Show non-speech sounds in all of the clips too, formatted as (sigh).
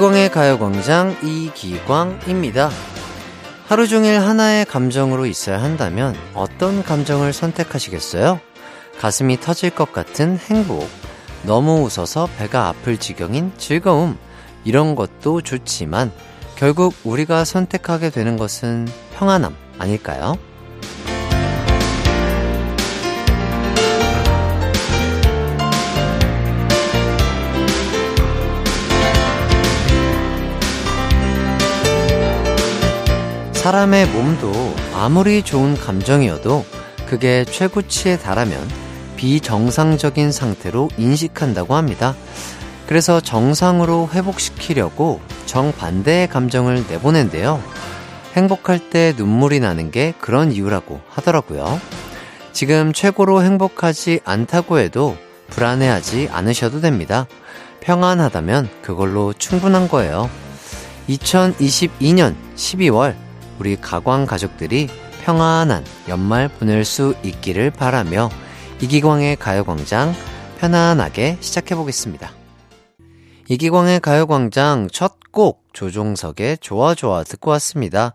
이기광의 가요광장 이기광입니다. 하루 종일 하나의 감정으로 있어야 한다면 어떤 감정을 선택하시겠어요? 가슴이 터질 것 같은 행복, 너무 웃어서 배가 아플 지경인 즐거움, 이런 것도 좋지만 결국 우리가 선택하게 되는 것은 평안함 아닐까요? 사람의 몸도 아무리 좋은 감정이어도 그게 최고치에 달하면 비정상적인 상태로 인식한다고 합니다. 그래서 정상으로 회복시키려고 정반대의 감정을 내보낸대요. 행복할 때 눈물이 나는 게 그런 이유라고 하더라고요. 지금 최고로 행복하지 않다고 해도 불안해하지 않으셔도 됩니다. 평안하다면 그걸로 충분한 거예요. 2022년 12월 우리 가광 가족들이 평안한 연말 보낼 수 있기를 바라며 이기광의 가요광장 편안하게 시작해보겠습니다. 이기광의 가요광장 첫 곡 조종석의 좋아 좋아 듣고 왔습니다.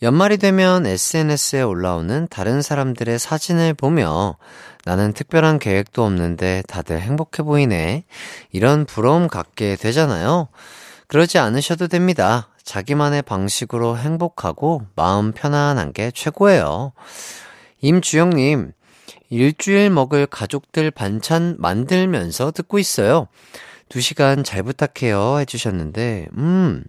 연말이 되면 SNS에 올라오는 다른 사람들의 사진을 보며 나는 특별한 계획도 없는데 다들 행복해 보이네. 이런 부러움 갖게 되잖아요. 그러지 않으셔도 됩니다. 자기만의 방식으로 행복하고 마음 편안한 게 최고예요. 임주영님, 일주일 먹을 가족들 반찬 만들면서 듣고 있어요. 두 시간 잘 부탁해요. 해주셨는데, 음,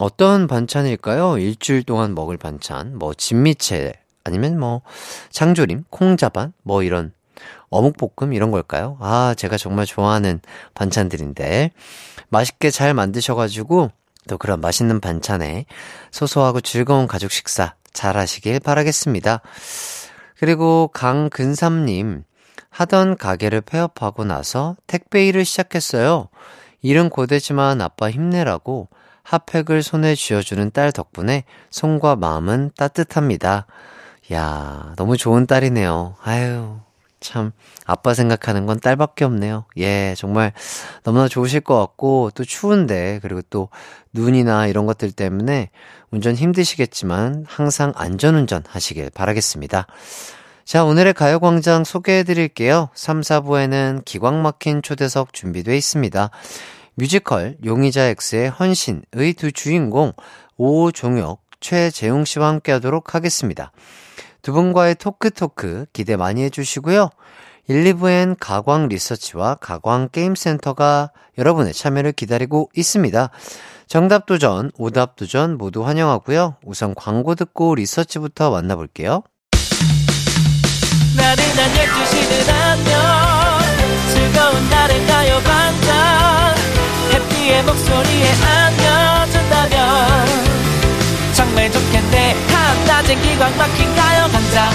어떤 반찬일까요? 일주일 동안 먹을 반찬. 뭐, 진미채, 아니면 뭐, 장조림, 콩자반, 뭐 이런, 어묵볶음 이런 걸까요? 아, 제가 정말 좋아하는 반찬들인데, 맛있게 잘 만드셔가지고, 또 그런 맛있는 반찬에 소소하고 즐거운 가족 식사 잘 하시길 바라겠습니다. 그리고 강근삼님, 하던 가게를 폐업하고 나서 택배 일을 시작했어요. 일은 고되지만 아빠 힘내라고 핫팩을 손에 쥐어주는 딸 덕분에 손과 마음은 따뜻합니다. 야, 너무 좋은 딸이네요. 아유, 참 아빠 생각하는 건 딸밖에 없네요. 예, 정말 너무나 좋으실 것 같고 또 추운데 그리고 또 눈이나 이런 것들 때문에 운전 힘드시겠지만 항상 안전운전 하시길 바라겠습니다. 자, 오늘의 가요광장 소개해 드릴게요. 3, 4부에는 기광 막힌 초대석 준비되어 있습니다. 뮤지컬 용의자 X의 헌신의 두 주인공 오종혁, 최재웅 씨와 함께 하도록 하겠습니다. 두 분과의 토크토크 기대 많이 해주시고요. 1, 2부엔 가광 리서치와 가광 게임센터가 여러분의 참여를 기다리고 있습니다. 정답 도전, 오답 도전 모두 환영하고요. 우선 광고 듣고 리서치부터 만나볼게요. 나른한 12시는 안녕 즐거운 날을 가요 반짝 해피의 목소리에 안겨 낮엔 기광 막힌 가요광장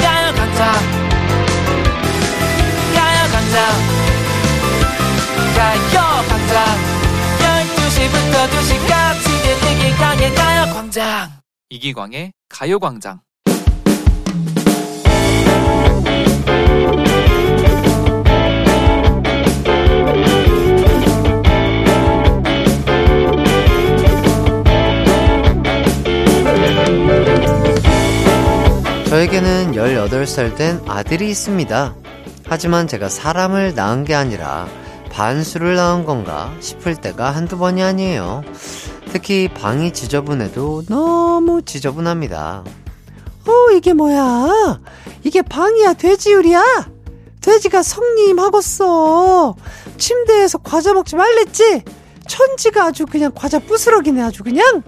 가요광장 가요광장 가요광장 12시부터 2시까지 이기광의 가요 광장. 이기광의 가요 광장 저에게는 18살 된 아들이 있습니다. 하지만 제가 사람을 낳은 게 아니라 반수를 낳은 건가 싶을 때가 한두 번이 아니에요. 특히 방이 지저분해도 너무 지저분합니다. 어, 이게 뭐야? 이게 방이야, 돼지유리야? 돼지가 성님하겠어. 침대에서 과자 먹지 말랬지? 천지가 아주 그냥 과자 부스러기네, 아주 그냥?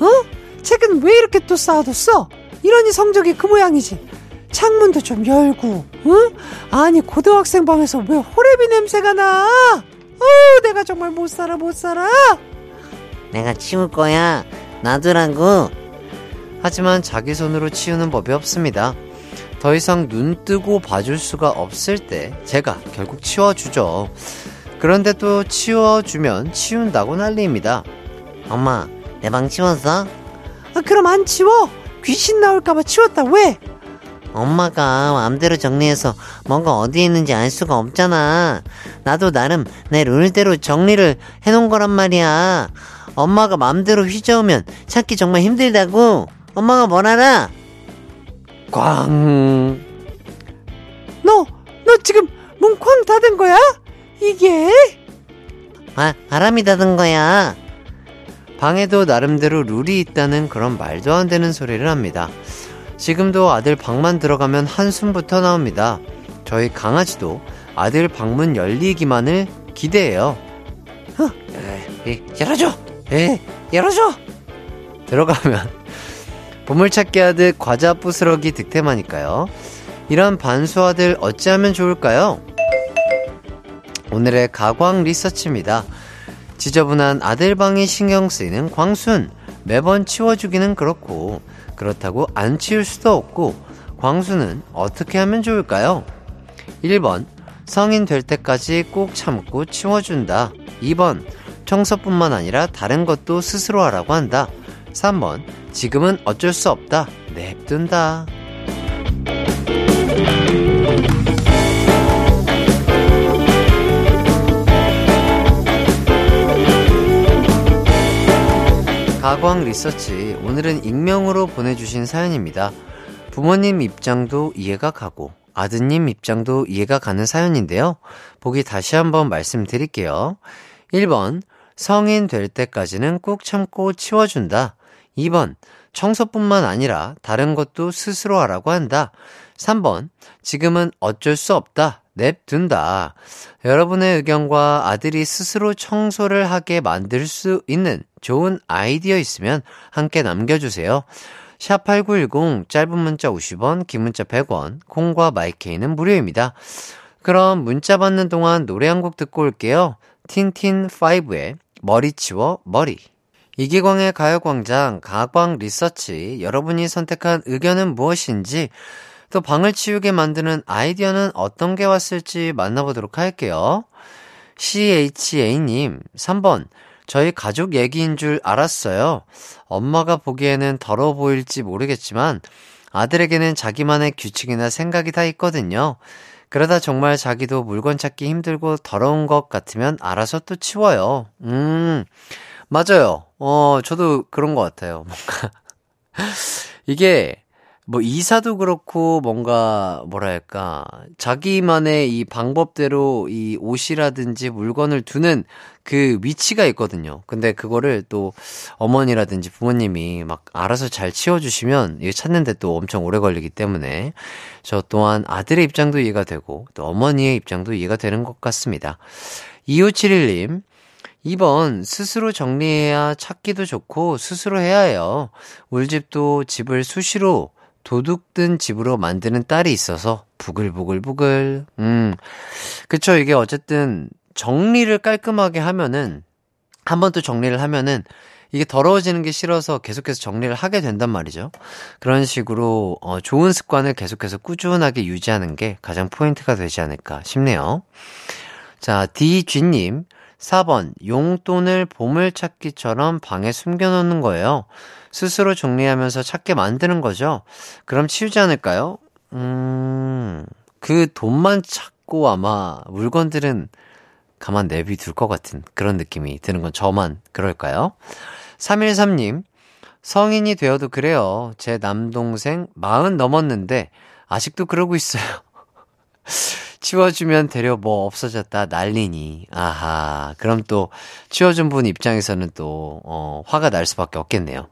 어? 책은 왜 이렇게 또 쌓아뒀어? 이러니 성적이 그 모양이지. 창문도 좀 열고, 응? 아니, 고등학생 방에서 왜 호레비 냄새가 나? 어, 내가 정말 못 살아, 못 살아. 내가 치울 거야. 놔두라고. 하지만 자기 손으로 치우는 법이 없습니다. 더 이상 눈 뜨고 봐줄 수가 없을 때 제가 결국 치워주죠. 그런데 또 치워주면 치운다고 난리입니다. 엄마, 내 방 치웠어? 아, 그럼 안 치워? 귀신 나올까봐 치웠다. 왜? 엄마가 마음대로 정리해서 뭔가 어디에 있는지 알 수가 없잖아. 나도 나름 내 룰대로 정리를 해놓은 거란 말이야. 엄마가 마음대로 휘저으면 찾기 정말 힘들다고. 엄마가 뭘 알아? 꽝. 너, 너 지금 문쾅 닫은 거야? 이게? 아, 바람이 닫은 거야. 방에도 나름대로 룰이 있다는 그런 말도 안 되는 소리를 합니다. 지금도 아들 방만 들어가면 한숨부터 나옵니다. 저희 강아지도 아들 방문 열리기만을 기대해요. 어, 에이, 열어줘! 에 열어줘! 들어가면 (laughs) 보물찾기 하듯 과자 부스러기 득템하니까요. 이런 반수아들 어찌하면 좋을까요? 오늘의 가광 리서치입니다. 지저분한 아들 방이 신경 쓰이는 광순. 매번 치워주기는 그렇고, 그렇다고 안 치울 수도 없고, 광수는 어떻게 하면 좋을까요? 1번, 성인 될 때까지 꼭 참고 치워준다. 2번, 청소뿐만 아니라 다른 것도 스스로 하라고 한다. 3번, 지금은 어쩔 수 없다. 냅둔다. 가광 리서치 오늘은 익명으로 보내주신 사연입니다. 부모님 입장도 이해가 가고 아드님 입장도 이해가 가는 사연인데요. 보기 다시 한번 말씀드릴게요. 1번 성인 될 때까지는 꼭 참고 치워준다. 2번 청소뿐만 아니라 다른 것도 스스로 하라고 한다. 3번 지금은 어쩔 수 없다. 냅둔다. 여러분의 의견과 아들이 스스로 청소를 하게 만들 수 있는 좋은 아이디어 있으면 함께 남겨주세요. 샵8910 짧은 문자 50원, 긴 문자 100원, 콩과 마이케이는 무료입니다. 그럼 문자 받는 동안 노래 한 곡 듣고 올게요. 틴틴5의 머리 치워 머리. 이기광의 가요광장 가광 리서치 여러분이 선택한 의견은 무엇인지 또 방을 치우게 만드는 아이디어는 어떤 게 왔을지 만나보도록 할게요. CHA님, 3번. 저희 가족 얘기인 줄 알았어요. 엄마가 보기에는 더러워 보일지 모르겠지만 아들에게는 자기만의 규칙이나 생각이 다 있거든요. 그러다 정말 자기도 물건 찾기 힘들고 더러운 것 같으면 알아서 또 치워요. 음, 맞아요. 어, 저도 그런 것 같아요. 뭔가. (laughs) 이게 뭐 이사도 그렇고 뭔가 뭐랄까 자기만의 이 방법대로 이 옷이라든지 물건을 두는 그 위치가 있거든요. 근데 그거를 또 어머니라든지 부모님이 막 알아서 잘 치워주시면 이게 찾는데 또 엄청 오래 걸리기 때문에 저 또한 아들의 입장도 이해가 되고 또 어머니의 입장도 이해가 되는 것 같습니다. 2571님 2번, 스스로 정리해야 찾기도 좋고, 스스로 해야 해요. 우리 집도 집을 수시로 도둑 든 집으로 만드는 딸이 있어서 부글부글부글. 음. 그쵸. 이게 어쨌든 정리를 깔끔하게 하면은 한 번 또 정리를 하면은 이게 더러워지는 게 싫어서 계속해서 정리를 하게 된단 말이죠. 그런 식으로 어, 좋은 습관을 계속해서 꾸준하게 유지하는 게 가장 포인트가 되지 않을까 싶네요. 자, DG님. 4번, 용돈을 보물찾기처럼 방에 숨겨놓는 거예요. 스스로 정리하면서 찾게 만드는 거죠. 그럼 치우지 않을까요? 음, 그 돈만 찾고 아마 물건들은 가만 내비둘 것 같은 그런 느낌이 드는 건 저만 그럴까요? 313님, 성인이 되어도 그래요. 제 남동생 40 넘었는데 아직도 그러고 있어요. 치워주면 되려 뭐 없어졌다 난리니. 아하. 그럼 또 치워준 분 입장에서는 또, 어, 화가 날 수밖에 없겠네요.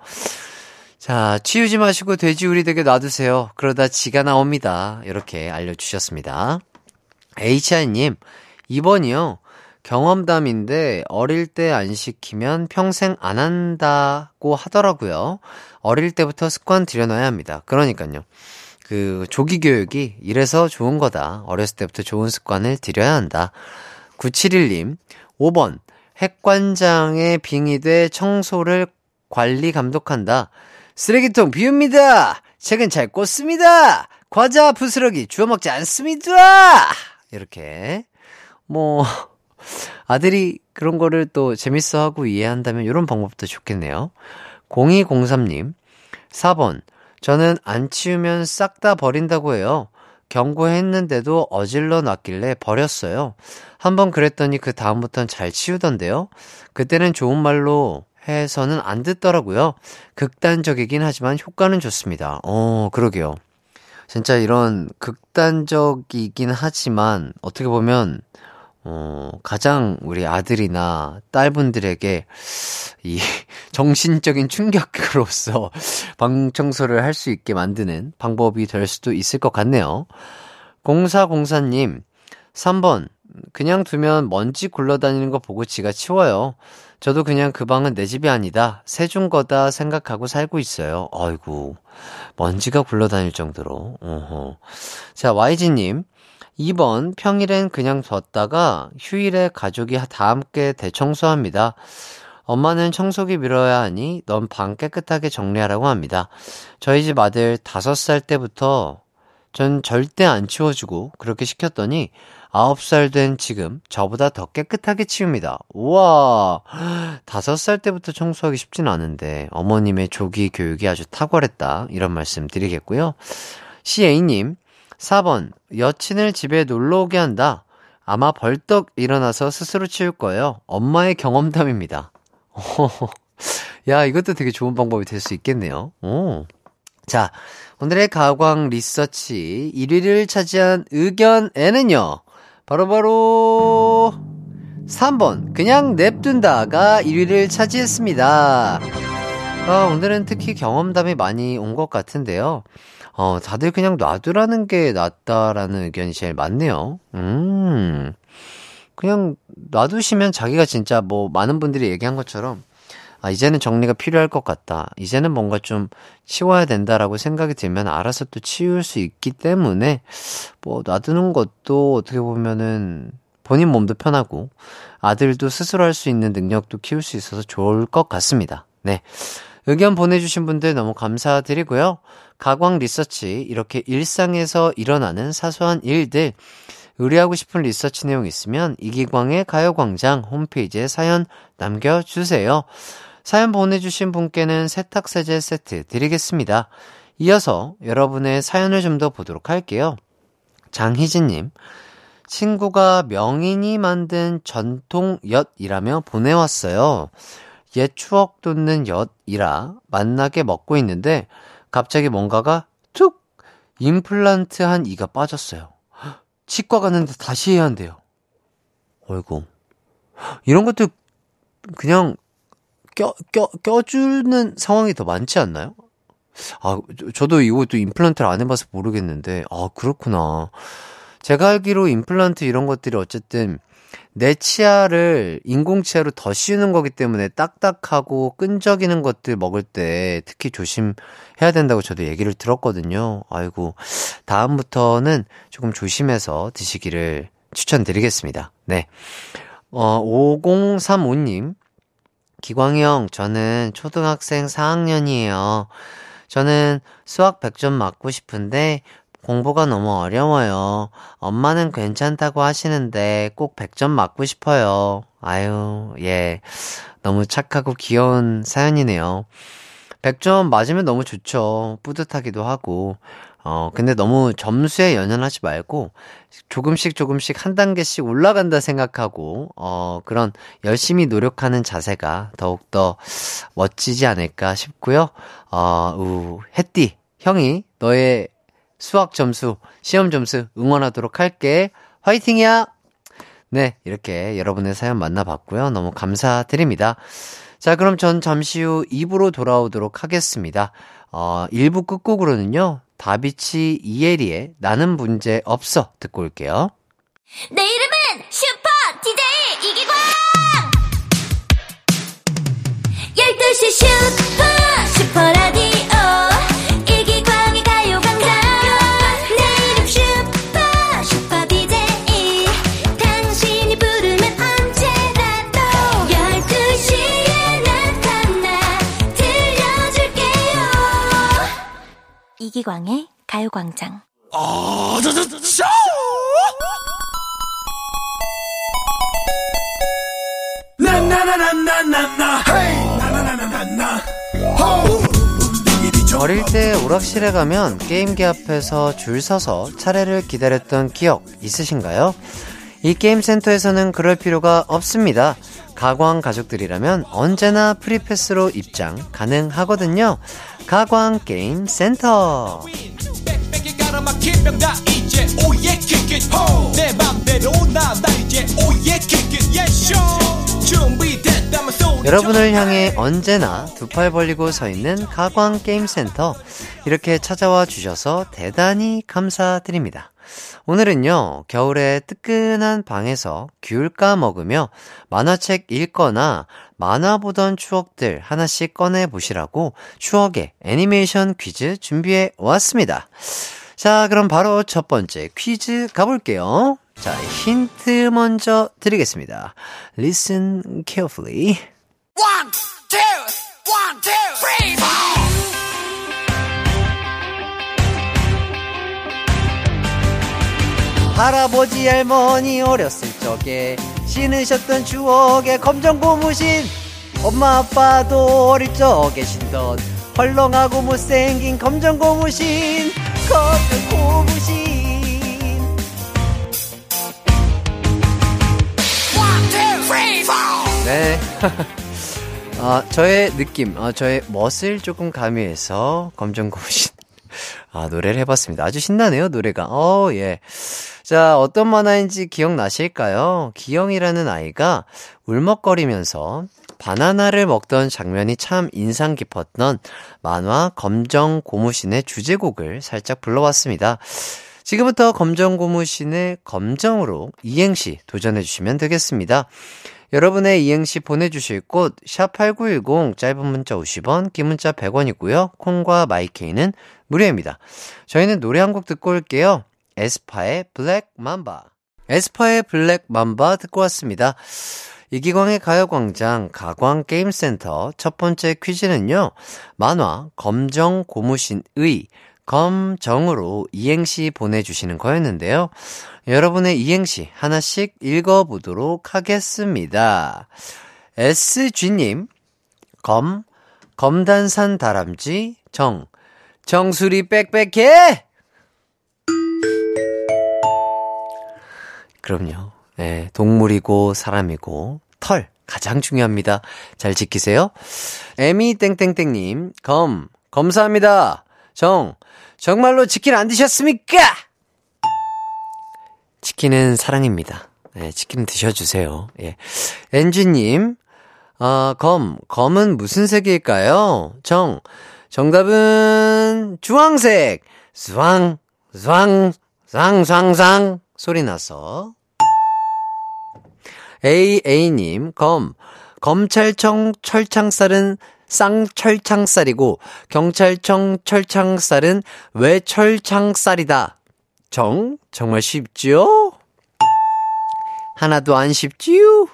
자, 치우지 마시고 돼지우리 되게 놔두세요. 그러다 지가 나옵니다. 이렇게 알려주셨습니다. HI님, 2번이요. 경험담인데 어릴 때 안 시키면 평생 안 한다고 하더라고요. 어릴 때부터 습관 들여놔야 합니다. 그러니까요. 그 조기 교육이 이래서 좋은 거다. 어렸을 때부터 좋은 습관을 들여야 한다. 971님, 5번. 핵관장의 빙의돼 청소를 관리 감독한다. 쓰레기통 비웁니다. 책은 잘 꽂습니다. 과자 부스러기 주워 먹지 않습니다. 이렇게 뭐 (laughs) 아들이 그런 거를 또 재밌어하고 이해한다면 이런 방법도 좋겠네요. 0203님 4번 저는 안 치우면 싹 다 버린다고 해요. 경고했는데도 어질러 놨길래 버렸어요. 한번 그랬더니 그 다음부턴 잘 치우던데요. 그때는 좋은 말로 해서는 안 듣더라고요. 극단적이긴 하지만 효과는 좋습니다. 어, 그러게요. 진짜 이런 극단적이긴 하지만 어떻게 보면 어, 가장 우리 아들이나 딸분들에게 이 (laughs) 정신적인 충격으로서 (laughs) 방 청소를 할 수 있게 만드는 방법이 될 수도 있을 것 같네요. 0404님, 3번. 그냥 두면 먼지 굴러다니는 거 보고 지가 치워요. 저도 그냥 그 방은 내 집이 아니다. 세준 거다 생각하고 살고 있어요. 아이고. 먼지가 굴러다닐 정도로. 어허. 자, YG님. 2번. 평일엔 그냥 뒀다가 휴일에 가족이 다 함께 대청소합니다. 엄마는 청소기 밀어야 하니 넌 방 깨끗하게 정리하라고 합니다. 저희 집 아들 5살 때부터 전 절대 안 치워주고 그렇게 시켰더니 9살 된 지금 저보다 더 깨끗하게 치웁니다. 우와, 5살 때부터 청소하기 쉽진 않은데 어머님의 조기 교육이 아주 탁월했다. 이런 말씀 드리겠고요. CA님, 4번, 여친을 집에 놀러 오게 한다. 아마 벌떡 일어나서 스스로 치울 거예요. 엄마의 경험담입니다. (laughs) 야, 이것도 되게 좋은 방법이 될 수 있겠네요. 오. 자, 오늘의 가광 리서치 1위를 차지한 의견에는요. 바로바로 3번 그냥 냅둔다가 1위를 차지했습니다. 아, 오늘은 특히 경험담이 많이 온 것 같은데요. 어, 다들 그냥 놔두라는 게 낫다라는 의견이 제일 많네요. 음. 그냥 놔두시면 자기가 진짜 뭐 많은 분들이 얘기한 것처럼 아, 이제는 정리가 필요할 것 같다. 이제는 뭔가 좀 치워야 된다라고 생각이 들면 알아서 또 치울 수 있기 때문에 뭐 놔두는 것도 어떻게 보면은 본인 몸도 편하고 아들도 스스로 할 수 있는 능력도 키울 수 있어서 좋을 것 같습니다. 네. 의견 보내주신 분들 너무 감사드리고요. 가광 리서치, 이렇게 일상에서 일어나는 사소한 일들, 의뢰하고 싶은 리서치 내용 있으면 이기광의 가요광장 홈페이지에 사연 남겨주세요. 사연 보내주신 분께는 세탁세제 세트 드리겠습니다. 이어서 여러분의 사연을 좀 더 보도록 할게요. 장희진님, 친구가 명인이 만든 전통 엿이라며 보내왔어요. 옛 추억 돋는 엿이라 만나게 먹고 있는데 갑자기 뭔가가 툭 임플란트 한 이가 빠졌어요. 치과 갔는데 다시 해야 한대요. 어이구. 이런 것도 그냥 껴, 껴, 껴주는 상황이 더 많지 않나요? 아, 저도 이것도 임플란트를 안 해봐서 모르겠는데, 아, 그렇구나. 제가 알기로 임플란트 이런 것들이 어쨌든 내 치아를 인공 치아로 더 씌우는 거기 때문에 딱딱하고 끈적이는 것들 먹을 때 특히 조심해야 된다고 저도 얘기를 들었거든요. 아이고, 다음부터는 조금 조심해서 드시기를 추천드리겠습니다. 네. 어, 5035님. 기광이 형, 저는 초등학생 4학년이에요. 저는 수학 100점 맞고 싶은데 공부가 너무 어려워요. 엄마는 괜찮다고 하시는데 꼭 100점 맞고 싶어요. 아유, 예. 너무 착하고 귀여운 사연이네요. 100점 맞으면 너무 좋죠. 뿌듯하기도 하고. 어, 근데 너무 점수에 연연하지 말고 조금씩 조금씩 한 단계씩 올라간다 생각하고, 어, 그런 열심히 노력하는 자세가 더욱더 멋지지 않을까 싶고요. 어, 우, 햇띠, 형이 너의 수학 점수, 시험 점수 응원하도록 할게. 화이팅이야! 네, 이렇게 여러분의 사연 만나봤고요. 너무 감사드립니다. 자, 그럼 전 잠시 후 2부로 돌아오도록 하겠습니다. 어, 1부 끝곡으로는요, 다비치 이에리의 나는 문제 없어 듣고 올게요. 내 이름은 슈퍼 DJ 이기광! 12시 슈퍼 이기광의 가요광장 어릴 때 오락실에 가면 게임기 앞에서 줄 서서 차례를 기다렸던 기억 있으신가요? 이 게임 센터에서는 그럴 필요가 없습니다. 가광 가족들이라면 언제나 free pass로 입장 가능하거든요. 가광 게임 센터. 여러분을 향해 언제나 두 팔 벌리고 서 있는 가광 게임 센터. 이렇게 찾아와 주셔서 대단히 감사드립니다. 오늘은요, 겨울에 뜨끈한 방에서 귤 까먹으며 만화책 읽거나 만화 보던 추억들 하나씩 꺼내 보시라고 추억의 애니메이션 퀴즈 준비해 왔습니다. 자, 그럼 바로 첫 번째 퀴즈 가볼게요. 자, 힌트 먼저 드리겠습니다. Listen carefully. One, two, one, two, three, four. 할아버지 할머니 어렸을 적에 신으셨던 추억의 검정 고무신 엄마 아빠도 어릴 적에 신던 헐렁하고 못생긴 검정 고무신 검정 고무신. 네 (laughs) 아, 저의 느낌, 아, 저의 멋을 조금 가미해서 검정 고무신 아, 노래를 해봤습니다. 아주 신나네요, 노래가. 어, 예. 자, 어떤 만화인지 기억나실까요? 기영이라는 아이가 울먹거리면서 바나나를 먹던 장면이 참 인상 깊었던 만화 검정 고무신의 주제곡을 살짝 불러봤습니다. 지금부터 검정 고무신을 검정으로 이행시 도전해주시면 되겠습니다. 여러분의 이행시 보내주실 곳, 샵8910, 짧은 문자 50원, 긴 문자 100원이고요. 콩과 마이케이는 무료입니다. 저희는 노래 한 곡 듣고 올게요. 에스파의 블랙 맘바. 에스파의 블랙 맘바 듣고 왔습니다. 이기광의 가요광장 가광게임센터 첫 번째 퀴즈는요. 만화 검정 고무신의 검정으로 이행시 보내주시는 거였는데요. 여러분의 이행시 하나씩 읽어보도록 하겠습니다. SG님, 검, 검단산 다람쥐, 정, 정수리 빽빽해! 그럼요. 네, 동물이고 사람이고 털 가장 중요합니다. 잘 지키세요. 에미 땡땡땡님 검 감사합니다. 정 정말로 치킨 안 드셨습니까? 치킨은 사랑입니다. 네, 치킨 드셔주세요. 예. 엔지님, 아, 검, 검은 무슨 색일까요? 정, 정답은 주황색! 쌍, 쌍, 쌍쌍쌍 소리 나서. AA님, 검, 검찰청 철창살은 쌍철창살이고, 경찰청 철창살은 왜 철창살이다. 정, 정말 쉽지요? 하나도 안 쉽지요?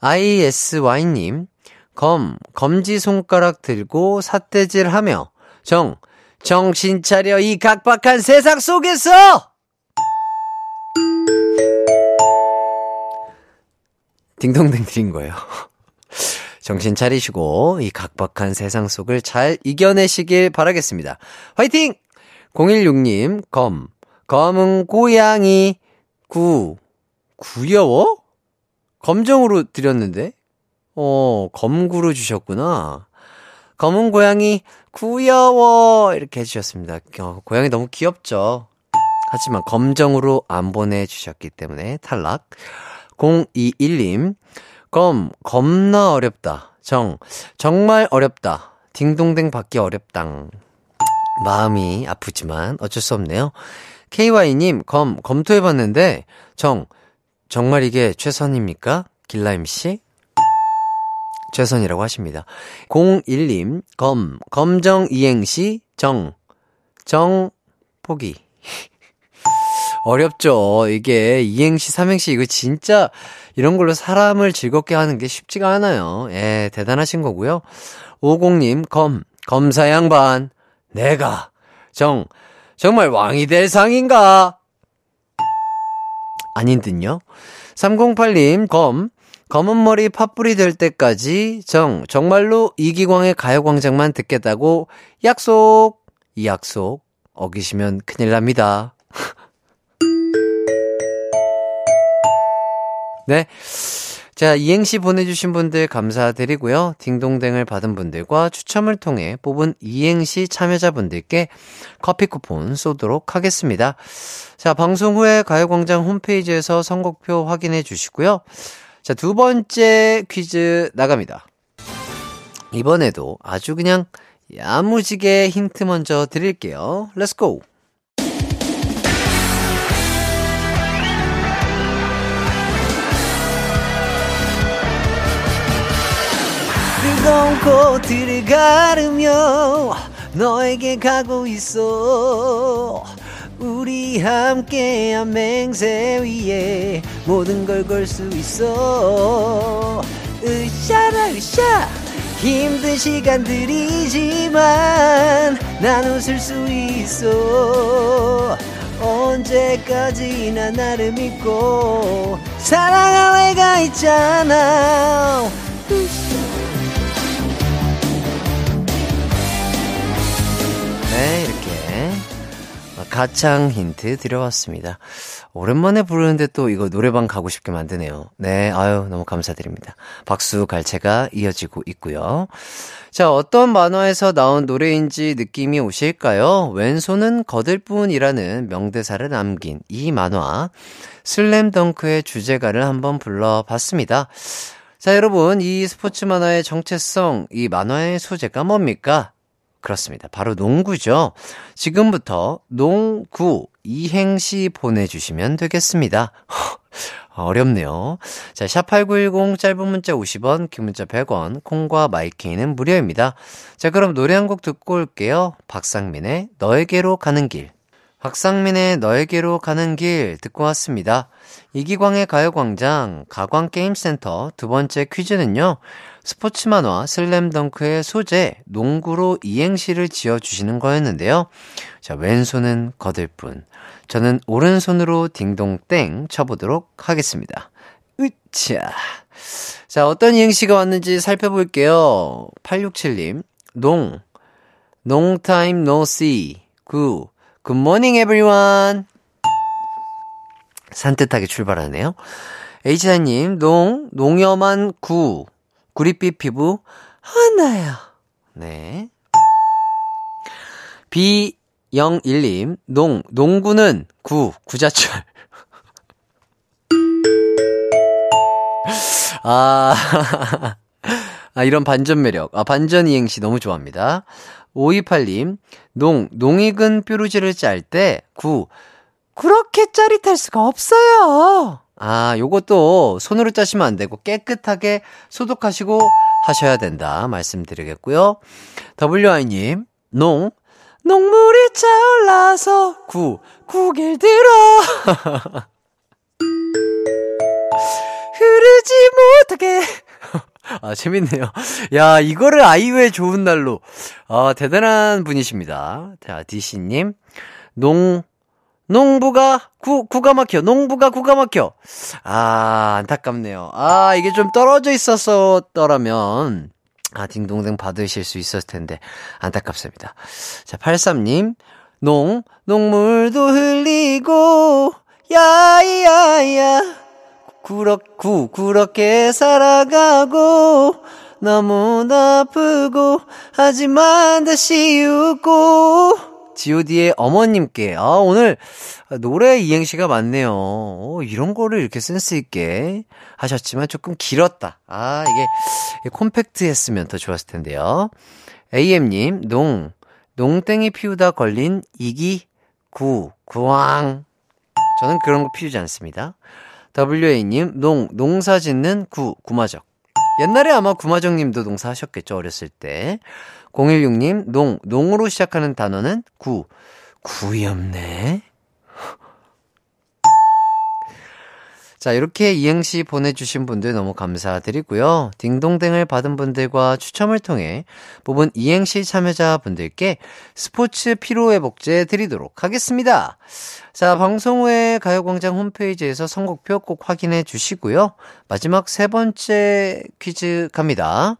ISY님, 검, 검지 손가락 들고 삿대질 하며, 정, 정신 차려 이 각박한 세상 속에서! 딩동댕 드린 거예요. (laughs) 정신 차리시고 이 각박한 세상 속을 잘 이겨내시길 바라겠습니다. 화이팅! 016님, 검. 검은 고양이, 구. 구여워? 검정으로 드렸는데? 어, 검구로 주셨구나. 검은 고양이, 구여워! 이렇게 해주셨습니다. 어, 고양이 너무 귀엽죠? 하지만 검정으로 안 보내주셨기 때문에 탈락. 021님, 검, 겁나 어렵다. 정, 정말 어렵다. 딩동댕 받기 어렵당. 마음이 아프지만 어쩔 수 없네요. KY님, 검, 검토해봤는데, 정, 정말 이게 최선입니까? 길라임씨? 최선이라고 하십니다. 01님, 검, 검정 이행시, 정, 정, 포기. (laughs) 어렵죠. 이게 이행시, 삼행시, 이거 진짜 이런 걸로 사람을 즐겁게 하는 게 쉽지가 않아요. 예, 대단하신 거고요. 50님, 검, 검사 양반, 내가, 정, 정말 왕이 될 상인가? 아닌 듯요. 308님, 검, 검은 머리 팥불이 될 때까지 정, 정말로 이기광의 가요광장만 듣겠다고 약속! 이 약속 어기시면 큰일 납니다. (laughs) 네. 자, 이행시 보내주신 분들 감사드리고요. 딩동댕을 받은 분들과 추첨을 통해 뽑은 이행시 참여자분들께 커피 쿠폰 쏘도록 하겠습니다. 자, 방송 후에 가요광장 홈페이지에서 선곡표 확인해 주시고요. 자, 두 번째 퀴즈 나갑니다. 이번에도 아주 그냥 야무지게 힌트 먼저 드릴게요. Let's go! 뜨거운 코트를 가르며 너에게 가고 있어 우리 함께한 맹세 위에 모든 걸 걸 수 있어. 으쌰라 으쌰. 힘든 시간들이지만 난 웃을 수 있어. 언제까지나 나를 믿고 사랑할 애가 있잖아. 네, 이렇게 가창 힌트 드려봤습니다. 오랜만에 부르는데 또 이거 노래방 가고 싶게 만드네요. 네, 아유, 너무 감사드립니다. 박수 갈채가 이어지고 있고요. 자, 어떤 만화에서 나온 노래인지 느낌이 오실까요? 왼손은 거들 뿐이라는 명대사를 남긴 이 만화, 슬램덩크의 주제가를 한번 불러봤습니다. 자, 여러분, 이 스포츠 만화의 정체성, 이 만화의 소재가 뭡니까? 그렇습니다. 바로 농구죠. 지금부터 농구 이행시 보내주시면 되겠습니다. (laughs) 어렵네요. 자, 샵8910 짧은 문자 50원, 긴 문자 100원, 콩과 마이케이는 무료입니다. 자, 그럼 노래 한 곡 듣고 올게요. 박상민의 너에게로 가는 길. 박상민의 너에게로 가는 길 듣고 왔습니다. 이기광의 가요광장 가광게임센터 두 번째 퀴즈는요. 스포츠 만화 슬램덩크의 소재 농구로 이행시를 지어주시는 거였는데요. 자, 왼손은 거들 뿐. 저는 오른손으로 딩동땡 쳐보도록 하겠습니다. 으차. 자, 어떤 이행시가 왔는지 살펴볼게요. 867님, 농, no see. 구, morning everyone. 산뜻하게 출발하네요. H사님, 농, 농염한 구, 구릿빛 피부, 하나야. 네. B01님, 농, 농구는 구, 구자철. (laughs) 아, (laughs) 아, 이런 반전 매력. 아, 반전 이행시 너무 좋아합니다. 528님, 농, 농익은 뾰루지를 짤 때, 구, 그렇게 짜릿할 수가 없어요. 아, 요것도 손으로 짜시면 안 되고 깨끗하게 소독하시고 하셔야 된다. 말씀드리겠고요. WI님, 농, 녹물이 차올라서 구, 구길 들어 (laughs) 흐르지 못하게 (laughs) 아, 재밌네요. 야, 이거를 아이유의 좋은 날로. 아, 대단한 분이십니다. 자, 디씨님. 농, 농부가 구, 구가 막혀. 농부가 구가 막혀. 아, 안타깝네요. 아, 이게 좀 떨어져 있었더라면, 아, 딩동댕 받으실 수 있었을 텐데, 안타깝습니다. 자, 83님. 농, 농물도 흘리고, 야야야. 구러, 구, 그렇게 살아가고, 너무 아프고, 하지만 다시 웃고, god의 어머님께, 아, 오늘 노래 이행시가 많네요. 오, 이런 거를 이렇게 센스있게 하셨지만 조금 길었다. 아, 이게 콤팩트 했으면 더 좋았을 텐데요. AM님, 농, 농땡이 피우다 걸린 이기, 구, 구왕. 저는 그런 거 피우지 않습니다. WA님, 농, 농사 짓는 구, 구마적. 옛날에 아마 구마적 님도 농사 하셨겠죠, 어렸을 때. 016님, 농, 농으로 시작하는 단어는 구. 구이 없네. 자, 이렇게 이행시 보내주신 분들 너무 감사드리고요. 딩동댕을 받은 분들과 추첨을 통해 뽑은 이행시 참여자 분들께 스포츠 피로회복제 드리도록 하겠습니다. 자, 방송 후에 가요광장 홈페이지에서 선곡표 꼭 확인해 주시고요. 마지막 세 번째 퀴즈 갑니다.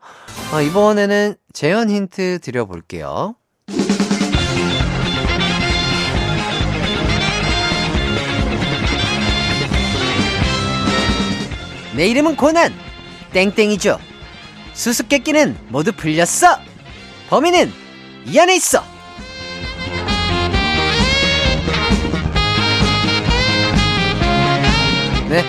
아, 이번에는 재현 힌트 드려볼게요. 내 이름은 고난 땡땡이죠 수수께끼는 모두 풀렸어 범인은 이 안에 있어 네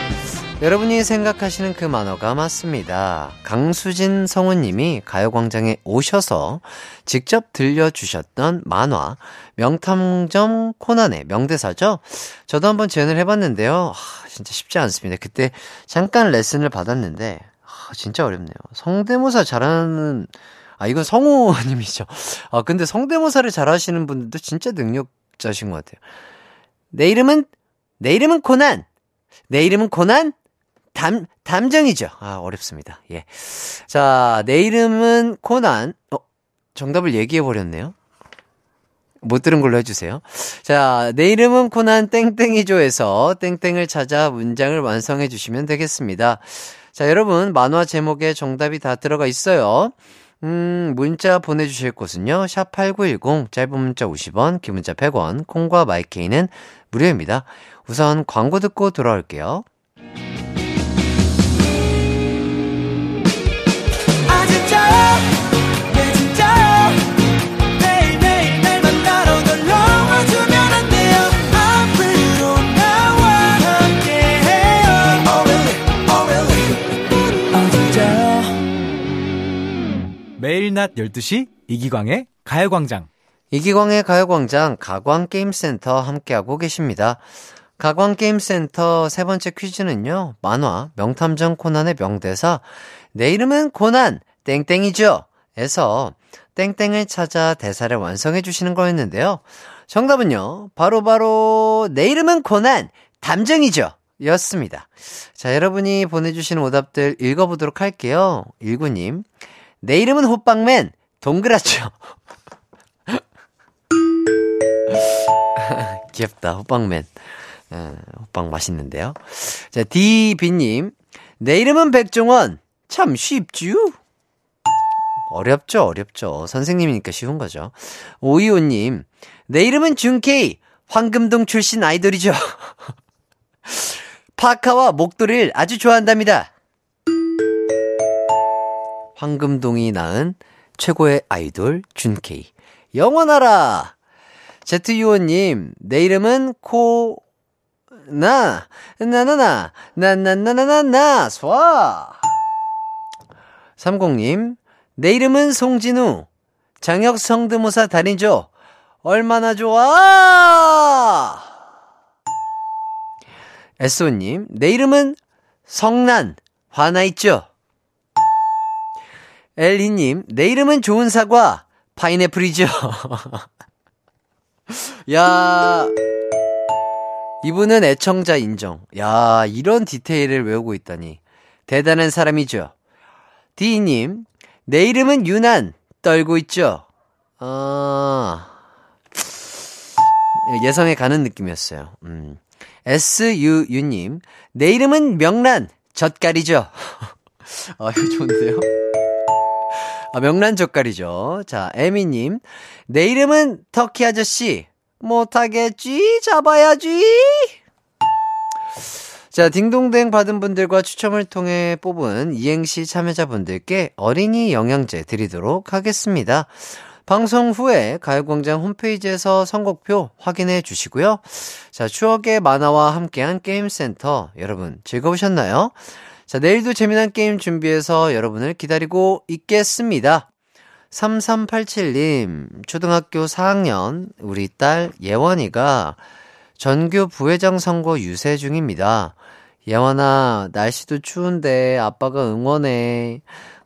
여러분이 생각하시는 그 만화가 맞습니다 강수진 성우님이 가요광장에 오셔서 직접 들려주셨던 만화 명탐정 코난의 명대사죠 저도 한번 재연을 해봤는데요 하, 진짜 쉽지 않습니다 그때 잠깐 레슨을 받았는데 아, 진짜 어렵네요. 성대모사 잘하는, 아, 이건 성우님이죠. 아, 근데 성대모사를 잘하시는 분들도 진짜 능력자신 것 같아요. 내 이름은, 내 이름은 코난! 내 이름은 코난! 담, 담정이죠. 아, 어렵습니다. 예. 자, 내 이름은 코난. 어, 정답을 얘기해버렸네요. 못 들은 걸로 해주세요. 자, 내 이름은 코난 땡땡이조에서 땡땡을 찾아 문장을 완성해 주시면 되겠습니다. 자, 여러분, 만화 제목에 정답이 다 들어가 있어요. 음, 문자 보내주실 곳은요, 샵8910, 짧은 문자 50원, 긴 문자 100원, 콩과 마이케이는 무료입니다. 우선 광고 듣고 돌아올게요. 아 진짜요? 네 진짜요? 매일매일 날 만나러 놀러와 주면 안 돼요. 앞으로 나와 함께해요. Really? Really? 아 진짜요? 매일 낮 12시 이기광의 가요광장. 이기광의 가요광장 가광게임센터 함께하고 계십니다. 가광게임센터 세 번째 퀴즈는요, 만화, 명탐정 코난의 명대사, 내 이름은 코난, 땡땡이죠? 에서 땡땡을 찾아 대사를 완성해 주시는 거였는데요. 정답은요, 바로바로, 내 이름은 코난, 담정이죠? 였습니다. 자, 여러분이 보내주신 오답들 읽어보도록 할게요. 일구님, 내 이름은 호빵맨, 동그랗죠? (laughs) 귀엽다, 호빵맨. 어, 호빵 맛있는데요. 자, 디비님, 내 이름은 백종원. 참 쉽쥬? 어렵죠, 어렵죠. 선생님이니까 쉬운 거죠. 오이오님, 내 이름은 준케이. 황금동 출신 아이돌이죠. (laughs) 파카와 목도리를 아주 좋아한답니다. 황금동이 낳은 최고의 아이돌 준케이. 영원하라! 제트유호님, 내 이름은 코, 나, 나나나, 나나나나나나, 스와! 30님, 내 이름은 송진우. 장혁 성대모사 달인조. 얼마나 좋아! 에쏘님, 내 이름은 성난. 화나 있죠? 엘리님, 내 이름은 좋은 사과. 파인애플이죠? 야, 이분은 애청자 인정. 야, 이런 디테일을 외우고 있다니. 대단한 사람이죠. 디님, 내 이름은 유난. 떨고 있죠? 아, 예상에 가는 느낌이었어요. 음. SUU님, 내 이름은 명란. 젓갈이죠? (laughs) 아, 이거 좋은데요? 아, 명란 젓갈이죠. 자, 에미님, 내 이름은 터키 아저씨. 못하겠지? 잡아야지? 자, 딩동댕 받은 분들과 추첨을 통해 뽑은 이행시 참여자분들께 어린이 영양제 드리도록 하겠습니다. 방송 후에 가요광장 홈페이지에서 선곡표 확인해 주시고요. 자, 추억의 만화와 함께한 게임센터 여러분 즐거우셨나요? 자, 내일도 재미난 게임 준비해서 여러분을 기다리고 있겠습니다. 3387님, 초등학교 4학년 우리 딸 예원이가 전교 부회장 선거 유세 중입니다. 예원아, 날씨도 추운데 아빠가 응원해.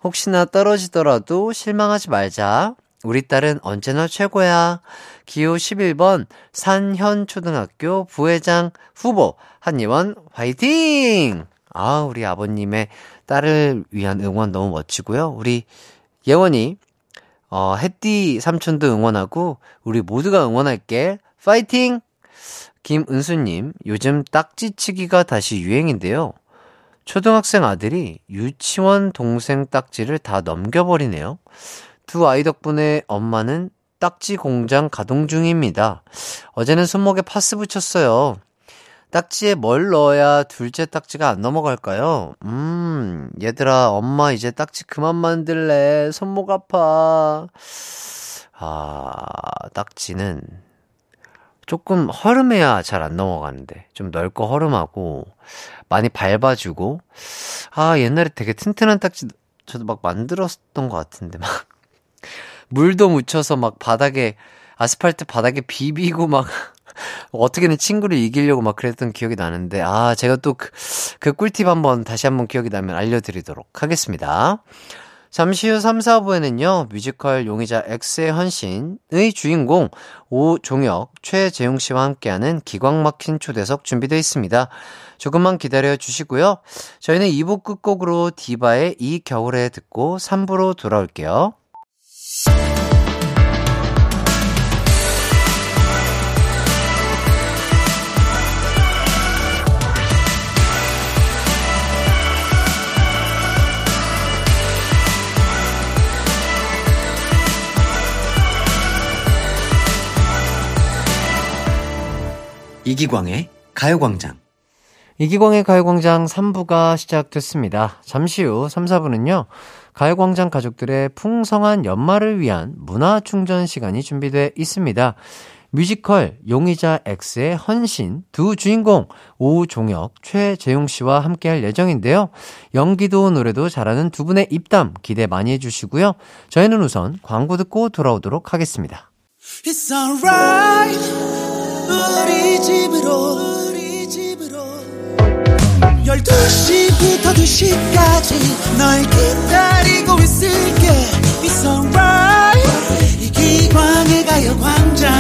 혹시나 떨어지더라도 실망하지 말자. 우리 딸은 언제나 최고야. 기호 11번 산현초등학교 부회장 후보 한예원 화이팅! 아, 우리 아버님의 딸을 위한 응원 너무 멋지고요. 우리 예원이 어, 햇띠 삼촌도 응원하고 우리 모두가 응원할게. 파이팅! 김은수님, 요즘 딱지치기가 다시 유행인데요. 초등학생 아들이 유치원 동생 딱지를 다 넘겨버리네요. 두 아이 덕분에 엄마는 딱지 공장 가동 중입니다. 어제는 손목에 파스 붙였어요. 딱지에 뭘 넣어야 둘째 딱지가 안 넘어갈까요? 음, 얘들아, 엄마 이제 딱지 그만 만들래. 손목 아파. 아, 딱지는 조금 허름해야 잘 안 넘어가는데. 좀 넓고 허름하고, 많이 밟아주고. 아, 옛날에 되게 튼튼한 딱지 저도 막 만들었던 것 같은데, 막. (laughs) 물도 묻혀서 막 바닥에, 아스팔트 바닥에 비비고 막, 어떻게든 친구를 이기려고 막 그랬던 기억이 나는데, 아, 제가 또 그, 그 꿀팁 한번 다시 한번 기억이 나면 알려드리도록 하겠습니다. 잠시 후 3, 4부에는요, 뮤지컬 용의자 X의 헌신의 주인공 오종혁, 최재용 씨와 함께하는 기광 막힌 초대석 준비되어 있습니다. 조금만 기다려 주시고요. 저희는 2부 끝곡으로 디바의 이 겨울에 듣고 3부로 돌아올게요. 이기광의 가요광장. 이기광의 가요광장 3부가 시작됐습니다. 잠시 후 3, 4부는요, 가요광장 가족들의 풍성한 연말을 위한 문화 충전 시간이 준비되어 있습니다. 뮤지컬 용의자 X의 헌신 두 주인공 오종혁, 최재용 씨와 함께 할 예정인데요. 연기도 노래도 잘하는 두 분의 입담 기대 많이 해주시고요. 저희는 우선 광고 듣고 돌아오도록 하겠습니다. It's alright 우리 집으로. 우리 집으로 12시부터 2시까지 널 기다리고 있을게. It's alright 이기광의 가요광장.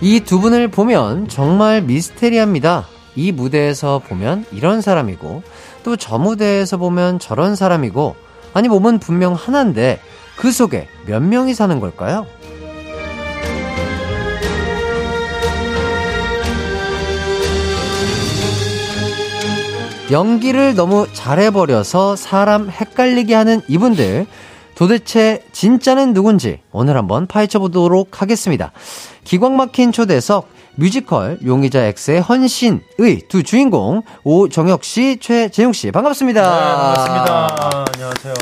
이 두 분을 보면 정말 미스테리합니다. 이 무대에서 보면 이런 사람이고, 또 저 무대에서 보면 저런 사람이고, 아니, 몸은 분명 하나인데, 그 속에 몇 명이 사는 걸까요? 연기를 너무 잘해버려서 사람 헷갈리게 하는 이분들. 도대체 진짜는 누군지 오늘 한번 파헤쳐 보도록 하겠습니다. 기광 막힌 초대석 뮤지컬 용의자 X의 헌신의 두 주인공 오종혁 씨, 최재웅 씨 반갑습니다. 반갑습니다. 안녕하세요.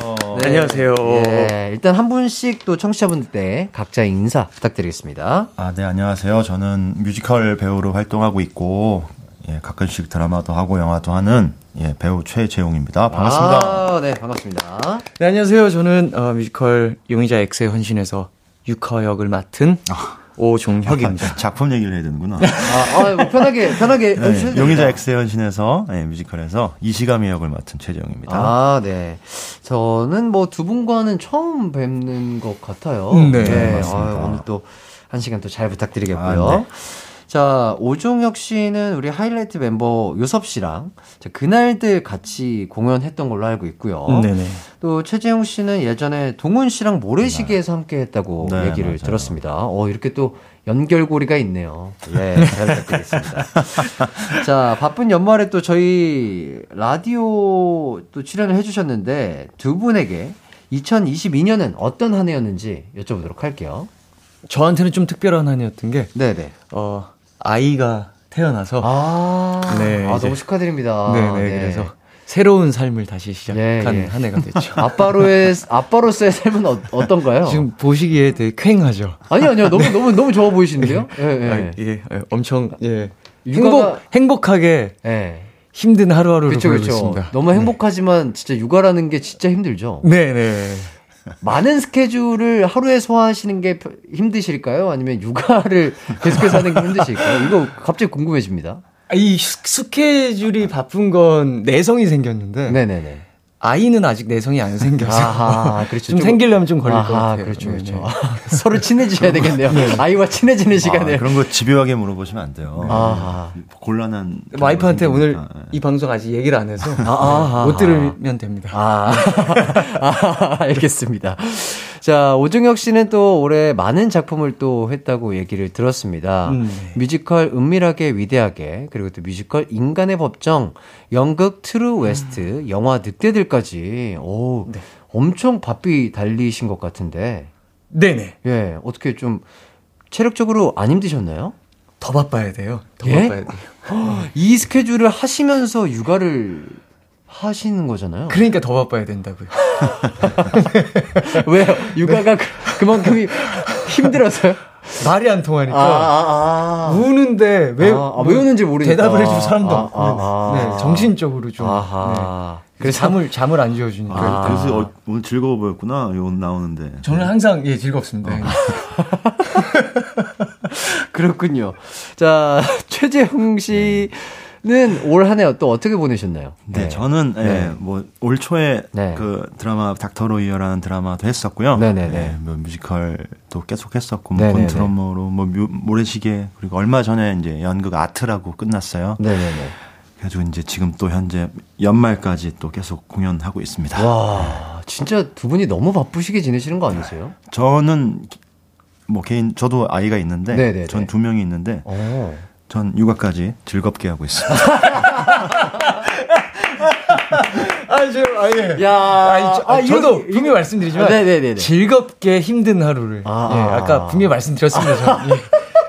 네. 안녕하세요. 예, 일단 한 분씩 또 청취자분들께 각자 인사 부탁드리겠습니다. 아, 네, 안녕하세요. 저는 뮤지컬 배우로 활동하고 있고, 예, 가끔씩 드라마도 하고 영화도 하는 예, 배우 최재웅입니다. 반갑습니다. 아, 네, 반갑습니다. 네, 안녕하세요. 저는 어, 뮤지컬 용의자 X의 헌신에서 육화 역을 맡은 오종혁입니다. 작품 얘기를 해야 되는구나. 아, 아, 뭐 편하게, 편하게. 네, 용의자. 엑스의 헌신에서 예, 뮤지컬에서 이시가미 역을 맡은 최재용입니다. 아, 네. 저는 뭐 두 분과는 처음 뵙는 것 같아요. 음, 네, 맞습니다. 아유, 오늘 또 한 시간 또 잘 부탁드리겠고요. 아, 네. 자, 오종혁 씨는 우리 하이라이트 멤버 요섭 씨랑 자, 그날들 같이 공연했던 걸로 알고 있고요. 음, 네네. 또 최재용 씨는 예전에 동훈 씨랑 모래시계에서 함께 했다고 네, 얘기를 맞아요. 들었습니다. 어, 이렇게 또 연결고리가 있네요. 예, 잘 부탁드리겠습니다. (laughs) 자, 바쁜 연말에 또 저희 라디오 또 출연을 해주셨는데 두 분에게 2022년은 어떤 한 해였는지 여쭤보도록 할게요. 저한테는 좀 특별한 한 해였던 게, 네네. 어, 아이가 태어나서, 아, 네, 아 너무 축하드립니다. 네네, 네. 그래서 새로운 삶을 다시 시작한 예, 예. 한 해가 됐죠. (laughs) 아빠로의 아빠로서의 삶은 어, 어떤가요? 지금 보시기에 되게 쾌하죠. 아니요 아니요 너무 너무 너무 좋아 보이시는데요? 예, (laughs) 예. 아, 예, 예, 엄청, 예. 육아가- 행복, 행복하게 예. 힘든 하루하루를 그렇죠 보내고. 있습니다. 너무 행복하지만 진짜 육아라는 게 진짜 힘들죠. 네, 네. 많은 스케줄을 하루에 소화하시는 게 펴- 힘드실까요? 아니면 육아를 (laughs) 계속해서 하는 게 힘드실까요? 이거 갑자기 궁금해집니다. 아, 이 스- 스케줄이 바쁜 건 내성이 생겼는데 네네네. 아이는 아직 내성이 안 생겨서 아하, 그렇죠. 좀 생기려면 좀 걸릴 것 아하, 같아요. 그렇죠, 네, 그렇죠. 네. (laughs) 서로 친해지셔야 되겠네요. 아이와 친해지는 시간을. 아, 그런 거 집요하게 물어보시면 안 돼요. 아하. 곤란한. 와이프한테 오늘 생기니까, 예. 이 방송 아직 얘기를 안 해서 아하. 못 들으면 됩니다. 아, (laughs) 아, 알겠습니다. 자, 오종혁 씨는 또 올해 많은 작품을 또 했다고 얘기를 들었습니다. 음, 네. 뮤지컬 은밀하게 위대하게, 그리고 또 뮤지컬 인간의 법정, 연극 트루 웨스트, 영화 늑대들까지, 오, 네. 엄청 바삐 달리신 것 같은데, 네네. 예, 어떻게 좀 체력적으로 안 힘드셨나요? 더 바빠야 돼요. 더 예? 바빠야 돼요. (gasps) 이 스케줄을 하시면서 육아를 하시는 거잖아요. 그러니까 더 바빠야 된다고요. (laughs) 왜요? 육아가 그, 그만큼이 힘들어서요? 말이 안 통하니까 아, 우는데 왜, 아, 아, 왜 우는지 모르니까. 대답을 해줄 사람도 아, 없고 아, 아. 네, 정신적으로 좀 아하. 네. 그래서 잠을 잠을 안 지어주니까 그래- 그래서 어, 오늘 즐거워 보였구나. 오늘 나오는데. 저는 항상 예 즐겁습니다. (laughs) 그렇군요. 자, (laughs) 최재흥 씨는 올 한 해 또 어떻게 보내셨나요? 네, 저는 네. 예, 뭐올 초에 네. 그 드라마 닥터 로이어라는 드라마도 했었고요. 네네네. 예, 뭐 뮤지컬도 계속 했었고 뭐 네네네. 곤드러머로 뭐 뮤- 모래시계 그리고 얼마 전에 이제 연극 아트라고 끝났어요. 네네네. 그래가지고 이제 지금 또 현재 연말까지 또 계속 공연하고 있습니다. 와, 진짜 두 분이 너무 바쁘시게 지내시는 거 아니세요? 저는 뭐 개인 저도 아이가 있는데. 전 두 명이 있는데 어. 전 육아까지 즐겁게 하고 있습니다. 아 저 아 예. 야, 아니, 저, 아, 저도 이거- 분명히 말씀드리지만 아, 네네네네. 즐겁게 힘든 하루를 아, 예, 아. 아까 분명히 말씀드렸습니다. 저. (laughs) 예.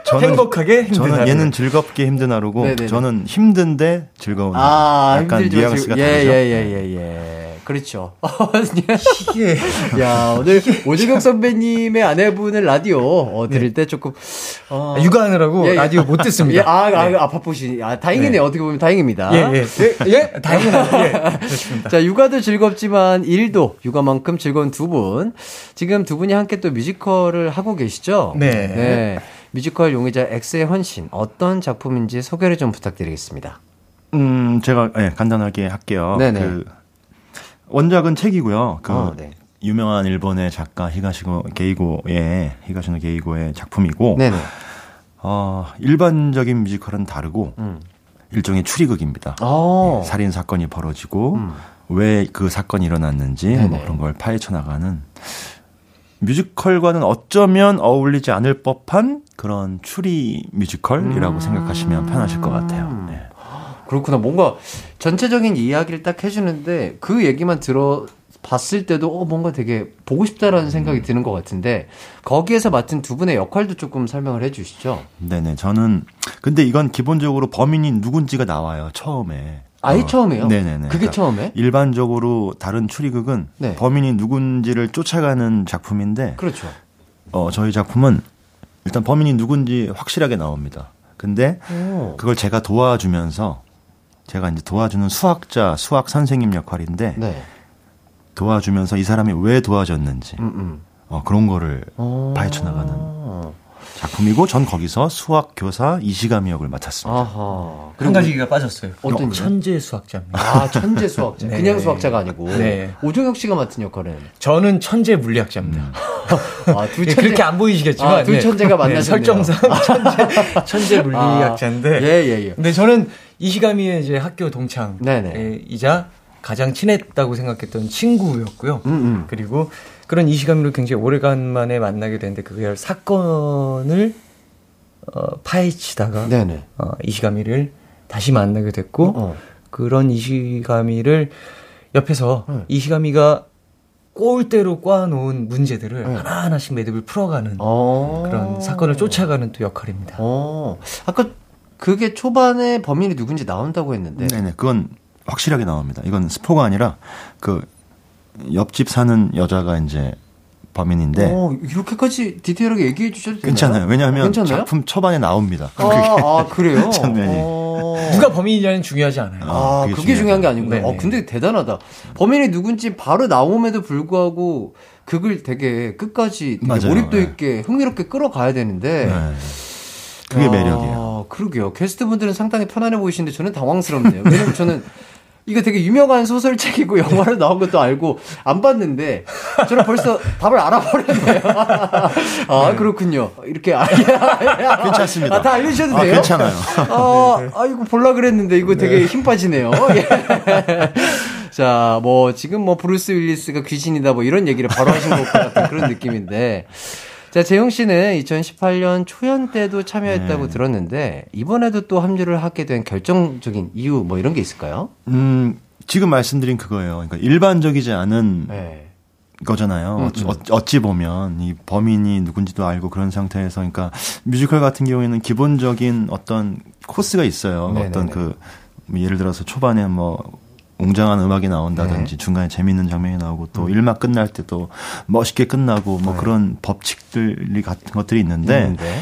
저는- 행복하게 힘든 저는 하루. 얘는 즐겁게 힘든 하루고 네네네. 저는 힘든데 즐거운 하루. 아, 약간 힘들죠. 뉘앙스가. 예, 다르죠. 예, 예, 예, 예. 그렇죠. (laughs) 예. 야, 오늘 오주경 선배님의 아내분을 라디오 어, 들을 때 조금 어, 아, 육아하느라고 예, 예. 라디오 못 듣습니다. 예, 아, 아, 네. 아, 바쁘시. 아, 다행이네요. 네. 어떻게 보면 다행입니다. 예, 예. 예, 예? (laughs) 다행이다. 예. 그렇습니다. 자, 육아도 즐겁지만 일도 육아만큼 즐거운 두 분. 지금 두 분이 함께 또 뮤지컬을 하고 계시죠? 네. 뮤지컬 용의자 X의 헌신. 어떤 작품인지 소개를 좀 부탁드리겠습니다. 음, 제가 예, 간단하게 할게요. 네네. 그 원작은 책이고요. 그 어, 네. 유명한 일본의 작가 히가시노 게이고의 히가시노 게이고의 작품이고 네네. 어, 일반적인 뮤지컬은 다르고 음. 일종의 추리극입니다. 어. 예, 살인 사건이 벌어지고 음. 왜그 사건이 일어났는지 네네. 뭐 그런 걸 파헤쳐 나가는 뮤지컬과는 어쩌면 어울리지 않을 법한 그런 추리 뮤지컬이라고 음. 생각하시면 편하실 것 같아요. 네. 그렇구나. 뭔가 전체적인 이야기를 딱 해주는데 그 얘기만 들어 봤을 때도 어 뭔가 되게 보고 싶다라는 생각이 드는 것 같은데 거기에서 맡은 두 분의 역할도 조금 설명을 해주시죠. 네네. 저는 근데 이건 기본적으로 범인이 누군지가 나와요. 처음에. 아예 어, 처음에요? 네네네. 그게 그러니까 처음에? 일반적으로 다른 추리극은 네. 범인이 누군지를 쫓아가는 작품인데 그렇죠. 어, 저희 작품은 일단 범인이 누군지 확실하게 나옵니다. 근데 오. 그걸 제가 도와주면서 제가 이제 도와주는 수학자, 수학 선생님 역할인데 네. 도와주면서 이 사람이 왜 도와줬는지 음, 음. 어, 그런 거를 어. 파헤쳐 나가는 작품이고 전 거기서 수학 교사 이시가미 역을 맡았습니다. 아하. 한 가지가 빠졌어요. 어떤 천재 수학자입니다. 아, 천재 수학자. (laughs) 네. 그냥 수학자가 아니고. 네. 오종혁 씨가 맡은 역할은. 저는 천재 물리학자입니다. (laughs) 아, 두 예, 천재. 그렇게 안 보이시겠지만 아, 두 네. 천재가 네, 만나셨네요. 설정상 (laughs) 천재, 천재 물리학자인데 아, 예, 예, 예. 근데 저는 이시가미의 이제 학교 동창 네네. 이자 가장 친했다고 생각했던 친구였고요. 음, 음. 그리고 그런 이시가미를 굉장히 오래간만에 만나게 됐는데 그 사건을 어, 파헤치다가 네네. 어, 이시가미를 다시 만나게 됐고 어. 그런 이시가미를 옆에서 네. 이시가미가 꼴대로 꽈놓은 문제들을 네. 하나하나씩 매듭을 풀어가는 어. 그런 사건을 쫓아가는 또 역할입니다. 어. 아까 그게 초반에 범인이 누군지 나온다고 했는데. 네네. 그건 확실하게 나옵니다. 이건 스포가 아니라 그 옆집 사는 여자가 이제 범인인데 어, 이렇게까지 디테일하게 얘기해 주셔도 되나요? 괜찮아요. 왜냐하면 괜찮아요? 작품 초반에 나옵니다. 아, 아, 그래요? (laughs) 장면이. 어. 누가 범인이냐는 중요하지 않아요. 아, 그게 그게, 중요한 게 중요하죠. 아니구나. 네네. 어, 근데 대단하다. 범인이 누군지 바로 나옴에도 불구하고 극을 되게 끝까지 되게. 몰입도 네. 있게 흥미롭게 끌어가야 되는데. 네. 그게 아, 매력이에요. 그러게요. 게스트분들은 상당히 편안해 보이시는데 저는 당황스럽네요. 왜냐면 저는 이거 되게 유명한 소설책이고 영화로 나온 것도 알고 안 봤는데 저는 벌써 답을 알아버렸네요. (laughs) 아 그렇군요. 이렇게 아, 괜찮습니다. 아, 다 알려주셔도 아, 돼요? 괜찮아요. 아, 아이고 볼라 그랬는데 이거 되게 힘 빠지네요. 예. 자, 뭐 지금 뭐 브루스 윌리스가 귀신이다 뭐 이런 얘기를 바로 하신 것 같은 그런 느낌인데. 자, 재용 씨는 2018년 초연 때도 참여했다고 네. 들었는데 이번에도 또 합류를 하게 된 결정적인 이유 뭐 이런 게 있을까요? 음, 지금 말씀드린 그거예요. 그러니까 일반적이지 않은 네. 거잖아요. 음, 어찌, 음. 어- 어찌 보면 이 범인이 누군지도 알고 그런 상태에서 그러니까 뮤지컬 같은 경우에는 기본적인 어떤 코스가 있어요. 네네네. 어떤 그뭐 예를 들어서 초반에 뭐 웅장한 음악이 나온다든지 네. 중간에 재밌는 장면이 나오고 음. 또 일막 끝날 때 또 멋있게 끝나고 뭐 네. 그런 법칙들이 같은 것들이 있는데 있는데.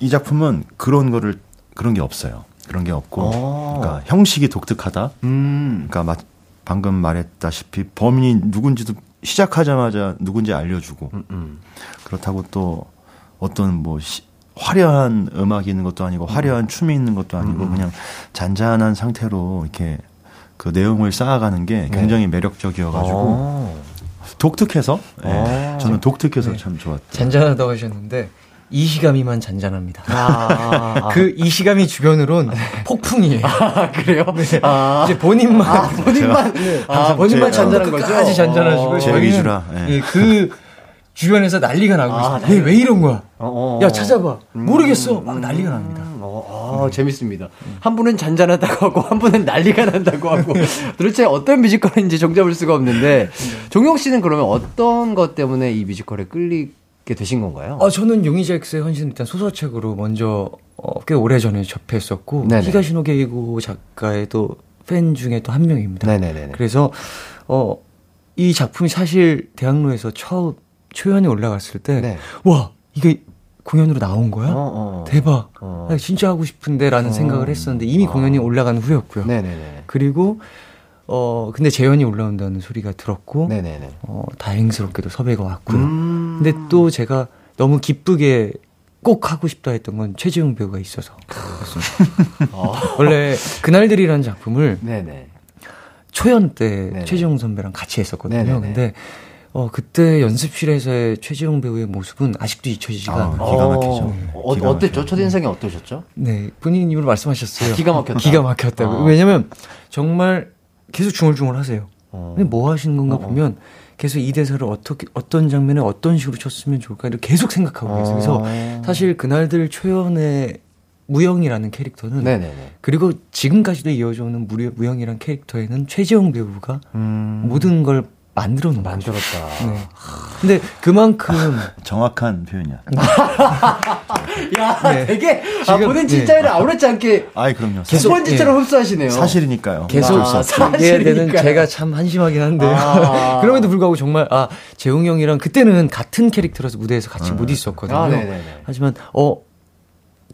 이 작품은 그런 거를 그런 게 없어요. 그런 게 없고 어. 그러니까 형식이 독특하다. 음. 그러니까 마- 방금 말했다시피 범인이 누군지도 시작하자마자 누군지 알려주고 음, 음. 그렇다고 또 어떤 뭐 시- 화려한 음악이 있는 것도 아니고 화려한 춤이 있는 것도 아니고 그냥 잔잔한 상태로 이렇게 그 내용을 쌓아가는 게 굉장히 매력적이어가지고 어. 독특해서 예, 어. 저는 독특해서 네. 참 좋았죠. 잔잔하다고 하셨는데 이시가미만 잔잔합니다. 아, 아. (laughs) 그 이시가미 주변으로는 폭풍이에요. 아, 그래요? 아, 이제 본인만 아, 본인만, 아, 본인만 제- 잔잔한 거죠? 끝까지 잔잔하시고 어. 제 위주라, 예. 예, 그 주변에서 난리가 나고 아, 있어요. 왜, 왜 이런 거야? 어, 어. 야 찾아봐. 음, 모르겠어. 막 난리가 납니다. 음, 어, 아, 재밌습니다. 한 분은 잔잔하다고 하고 한 분은 난리가 난다고 하고 (laughs) 도대체 어떤 뮤지컬인지 정잡을 수가 없는데 종혁 씨는 그러면 어떤 것 때문에 이 뮤지컬에 끌리게 되신 건가요? 어, 저는 용의자엑스의 헌신 일단 소설책으로 먼저 어, 꽤 오래 전에 접했었고 네네. 히가시노 게이고 작가의 또 팬 중에 또 한 명입니다. 네네네. 그래서 어, 이 작품이 사실 대학로에서 처음 초연이 올라갔을 때 네. 와 이게 공연으로 나온 거야? 어, 어. 대박. 어. 나 진짜 하고 싶은데 라는 어. 생각을 했었는데 이미 공연이 올라간 후였고요. 네네네. 그리고 어 근데 재연이 올라온다는 소리가 들었고 네네네. 어 다행스럽게도 섭외가 왔고요. 음. 근데 또 제가 너무 기쁘게 꼭 하고 싶다 했던 건 최지웅 배우가 있어서 그렇습니다. (laughs) 어. 원래 그날들이라는 작품을 네네. 초연 때 네네. 최지웅 선배랑 같이 했었거든요. 네네네. 근데 어 그때 연습실에서의 최지웅 배우의 모습은 아직도 잊혀지지가 아, 않아요. 기가 막히죠. 어, 어, 기가 어땠죠? 첫인상이 어떠셨죠? 네, 본인 입으로 말씀하셨어요. 기가 막혔다. (laughs) 기가 막혔다고. 아. 왜냐면 정말 계속 중얼중얼 하세요. 어. 근데 뭐 하시는 건가 어, 어. 보면 계속 이 대사를 어떻게 어떤 장면에 어떤 식으로 쳤으면 좋을까 이렇게 계속 생각하고 계세요. 그래서 어. 사실 그날들 초연의 무영이라는 캐릭터는 네네네. 그리고 지금까지도 이어져 오는 무영이라는 캐릭터에는 최재형 배우가 음. 모든 걸 만들어 놓은. 만들었다. 네. 근데 그만큼 정확한 표현이야. (laughs) 야, 네. 되게 아, 지금, 본인 네. 진짜를 아무렇지 않게 아이 그럼요. 계속- 스펀지처럼 흡수하시네요. 사실이니까요. 계속 아, 얘기해야 되는 사실이니까요. 제가 참 한심하긴 한데요. 아. (laughs) 그럼에도 불구하고 정말 아 재웅 형이랑 그때는 같은 캐릭터라서 무대에서 같이 못 있었거든요. 아. 하지만 어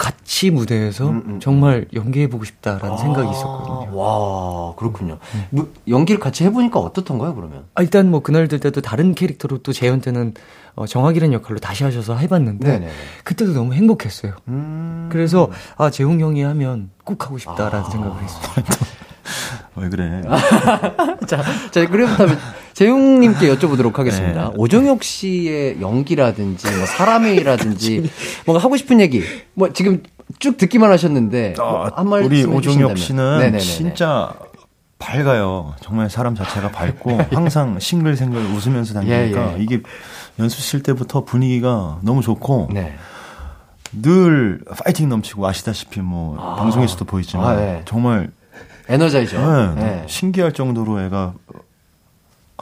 같이 무대에서 음, 음. 정말 연기해보고 싶다라는 생각이 있었거든요. 네. 와, 그렇군요. 뭐, 연기를 같이 해보니까 어떻던가요, 그러면? 아, 일단 뭐 그날 들 때도 다른 캐릭터로 또 재현 때는 어, 정학이라는 역할로 다시 하셔서 해봤는데 네네네. 그때도 너무 행복했어요. 음. 그래서 아 재웅 형이 하면 꼭 하고 싶다라는 아. 생각을 했어요. (laughs) 왜 그래? (laughs) 자, 자, 그렇다면 재웅님께 여쭤보도록 하겠습니다. 네. 오정혁 씨의 연기라든지, 뭐 사람이라든지, (laughs) 뭔가 하고 싶은 얘기, 뭐 지금 쭉 듣기만 하셨는데, 뭐한 말씀 우리 오종혁 해주신다면. 씨는 네네네네. 진짜 밝아요. 정말 사람 자체가 밝고 (laughs) 항상 싱글생글 웃으면서 다니니까 예, 예. 이게 연습실 때부터 분위기가 너무 좋고 네. 늘 파이팅 넘치고 아시다시피 뭐 아. 방송에서도 보이지만 아, 네. 정말 에너자이죠. 네, 네. 신기할 정도로 애가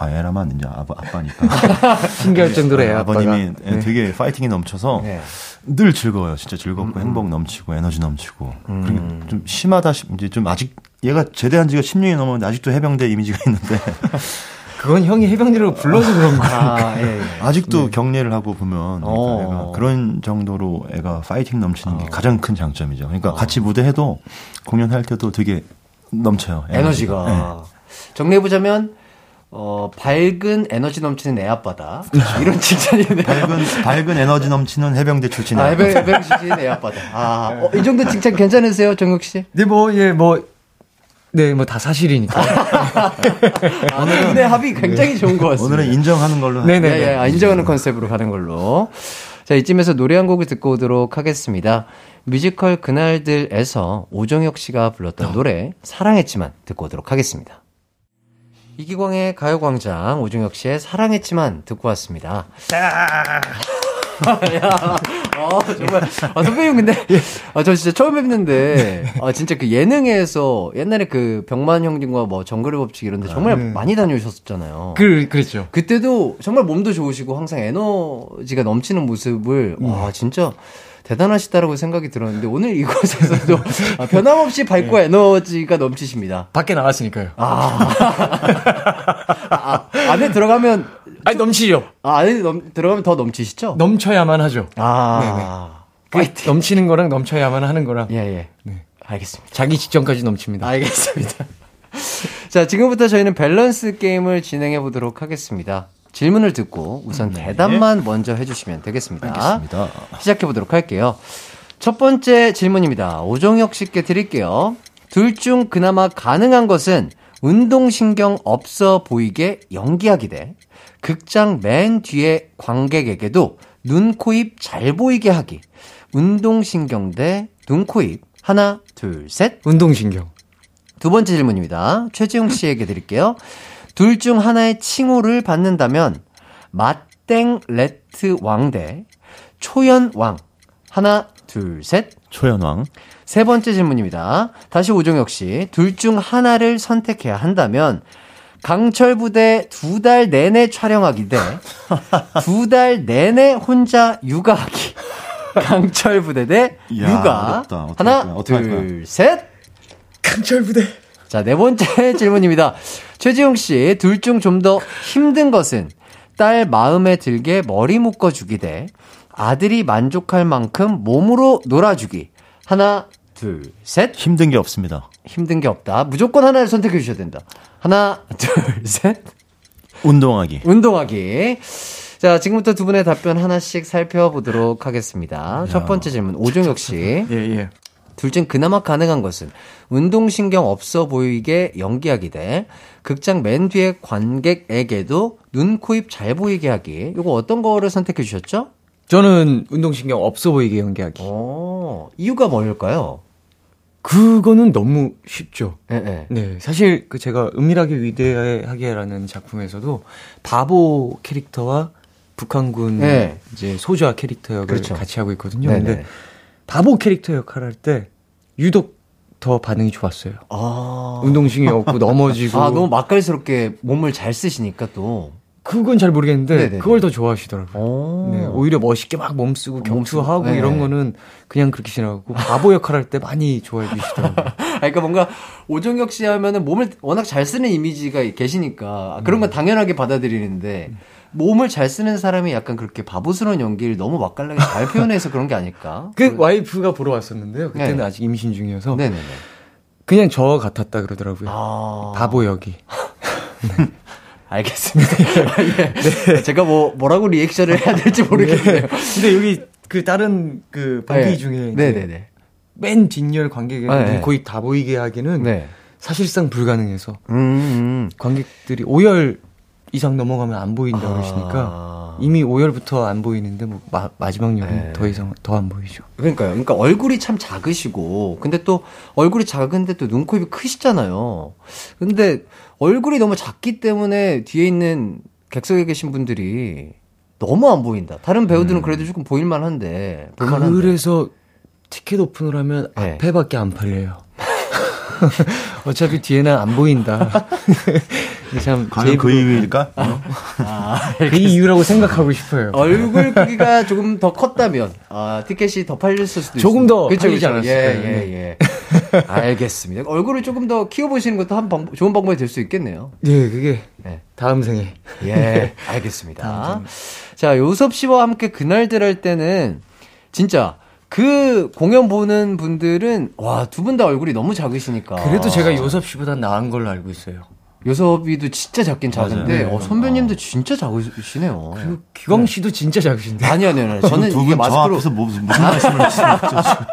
아 애라면 이제 아빠, 아빠니까 (laughs) 신기할 정도로 애 아빠가. 아버님이 네. 되게 파이팅이 넘쳐서 네. 늘 즐거워요. 진짜 즐겁고 행복 넘치고 에너지 넘치고. 음. 그리고 좀 심하다 싶 이제 좀 아직 얘가 제대한 지가 10년이 넘었는데 아직도 해병대 이미지가 있는데 (laughs) 그건 형이 해병대라고 불러서 그런 거야. 아, 예, 예. 아직도 경례를 하고 보면 그러니까 어. 애가 그런 정도로 애가 파이팅 넘치는 게 가장 큰 장점이죠. 그러니까 같이 무대해도 공연할 때도 되게 넘쳐요. 에너지가. 정리해보자면, 어, 밝은 에너지 넘치는 애 아빠다. 이런 칭찬이네요. 밝은 밝은 에너지 넘치는 해병대 출신이에요. 아, 해병, 해병 출신 애 아빠다. 아, 어, 이 정도 칭찬 괜찮으세요, 정국 씨? 네, 뭐, 예, 뭐, 네, 뭐 다 사실이니까. (laughs) 아, 네, 합이 굉장히 좋은 것 같습니다. 오늘은 인정하는 걸로. 네네. 예, 예, 아, 인정하는 컨셉으로 가는 걸로. 자, 이쯤에서 노래 한 곡을 듣고 오도록 하겠습니다. 뮤지컬 그날들에서 오정혁 씨가 불렀던 노래 사랑했지만 듣고 오도록 하겠습니다. 이기광의 가요광장 오정혁 씨의 사랑했지만 듣고 왔습니다. (laughs) 야, 어, 정말. 아, 선배님, 근데, 아, 저 진짜 처음 뵙는데, 아, 진짜 그 예능에서 옛날에 그 병만 형님과 뭐 정글의 법칙 이런 데 정말 많이 다녀오셨었잖아요. 그, 그랬죠. 그때도 정말 몸도 좋으시고 항상 에너지가 넘치는 모습을, 와, 진짜 대단하시다라고 생각이 들었는데, 오늘 이곳에서도 (laughs) 아, 변함없이 밝고 에너지가 넘치십니다. 밖에 나갔으니까요. 아. 아, 안에 들어가면, 아니, 넘치죠. 아, 안에 넘, 들어가면 더 넘치시죠? 넘쳐야만 하죠. 아. 그 넘치는 거랑 넘쳐야만 하는 거랑. 예, 예. 네. 알겠습니다. 자기 직전까지 넘칩니다. 알겠습니다. (laughs) 자, 지금부터 저희는 밸런스 게임을 진행해 보도록 하겠습니다. 질문을 듣고 우선 대답만 먼저 해주시면 되겠습니다. 알겠습니다. 시작해 보도록 할게요. 첫 번째 질문입니다. 오종혁 씨께 드릴게요. 둘 중 그나마 가능한 것은 운동신경 없어 보이게 연기하기 대 극장 맨 뒤에 관객에게도 눈, 코, 입 잘 보이게 하기. 운동신경 대 눈, 코, 입. 하나, 둘, 셋. 운동신경. 두 번째 질문입니다. 최재웅 씨에게 드릴게요. 둘 중 하나의 칭호를 받는다면 맛땡 레트 왕대 초연 왕 하나 둘 셋. 초연왕. 세 번째 질문입니다. 다시 오종혁 씨. 둘 중 하나를 선택해야 한다면 강철 부대 두 달 내내 촬영하기 대 (laughs) 두 달 내내 혼자 육아하기. (laughs) 강철 부대 대 이야, 육아. 어렵다. 하나. 둘 셋. 강철 부대. 자, 네 번째 (laughs) 질문입니다. 최지용 씨, 둘 중 좀 더 힘든 것은 딸 마음에 들게 머리 묶어주기 대 아들이 만족할 만큼 몸으로 놀아주기. 하나, 둘, 셋. 힘든 게 없습니다. 힘든 게 없다. 무조건 하나를 선택해 주셔야 된다. 하나, 둘, 셋. 운동하기. 운동하기. 자, 지금부터 두 분의 답변 하나씩 살펴보도록 하겠습니다. 첫 번째 질문, 오종혁 씨. 예, 예. 둘중 그나마 가능한 것은 운동신경 없어 보이게 연기하기 대 극장 맨 뒤에 관객에게도 눈, 코, 입 잘 보이게 하기. 이거 어떤 거를 선택해 주셨죠? 저는 운동신경 없어 보이게 연기하기. 어, 이유가 뭘까요? 그거는 너무 쉽죠. 예, 예. 네, 사실 그 제가 은밀하게 위대하게라는 작품에서도 바보 캐릭터와 북한군 네. 이제 소주와 캐릭터 역을 그렇죠. 같이 하고 있거든요. 네네. 근데 바보 캐릭터 역할 할때 유독 더 반응이 좋았어요. 아. 운동신경 없고 (laughs) 넘어지고 아, 너무 맛깔스럽게 몸을 잘 쓰시니까 또. 그건 잘 모르겠는데 네네네. 그걸 더 좋아하시더라고요. 오. 네, 오히려 멋있게 막 몸쓰고 격투하고 네. 이런 거는 그냥 그렇게 지나가고 바보 역할 할 때 많이 좋아해 주시더라고요. (laughs) 아, 그러니까 뭔가 오종혁 씨 하면은 몸을 워낙 잘 쓰는 이미지가 계시니까 그런 건 당연하게 받아들이는데 몸을 잘 쓰는 사람이 약간 그렇게 바보스러운 연기를 너무 맛깔나게 잘 표현해서 그런 게 아닐까? (laughs) 그 와이프가 보러 왔었는데요. 그때는 네. 아직 임신 중이어서 네네네. 그냥 저 같았다 그러더라고요. 아. 바보 역이. (laughs) 알겠습니다. (laughs) 예. 제가 뭐, 뭐라고 리액션을 해야 될지 모르겠네요. 근데 여기 그 다른 그 방귀 네. 중에 네네네. 맨 뒷열 관객에게 네. 거의 다 보이게 하기는 네. 사실상 불가능해서 음, 음. 관객들이 5열 이상 넘어가면 안 보인다 아. 그러시니까 이미 5열부터 안 보이는데 뭐 마, 마지막 열은 네. 더 이상 더 안 보이죠. 그러니까요. 그러니까 얼굴이 참 작으시고, 근데 또 얼굴이 작은데 또 눈, 코, 입이 크시잖아요. 근데 얼굴이 너무 작기 때문에 뒤에 있는 객석에 계신 분들이 너무 안 보인다. 다른 배우들은 그래도 조금 보일만 한데, 볼만한데. 그래서 티켓 오픈을 하면 네. 앞에밖에 안 팔려요. (laughs) 어차피 뒤에는 안 보인다. (laughs) 참 과연 그 이유일까? 아, 그 이유라고 생각하고 싶어요. 얼굴 크기가 조금 더 컸다면 아, 티켓이 더 팔렸을 수도 조금 있습니다. 더 그쵸, 팔리지 그쵸. 않았을까요? 예, 예, 예. 알겠습니다. 얼굴을 조금 더 키워보시는 것도 한 방, 좋은 방법이 될 수 있겠네요. 예, 그게 네. 다음 생에. 예, 알겠습니다. (laughs) 자, 요섭 씨와 함께 그날들 할 때는 진짜 그 공연 보는 분들은 와, 두 분 다 얼굴이 너무 작으시니까. 그래도 제가 요섭 씨보다 나은 걸로 알고 있어요. 요섭이도 진짜 작긴 작은데 맞아요. 어, 선배님도 진짜 작으시네요. 그리고 기광 씨도 진짜 작으신데. 아니 아니 아니 저는 이게 마스크로 앞에서 뭐, 무슨, 무슨 말씀을 하시는 (laughs) 거죠? 지금?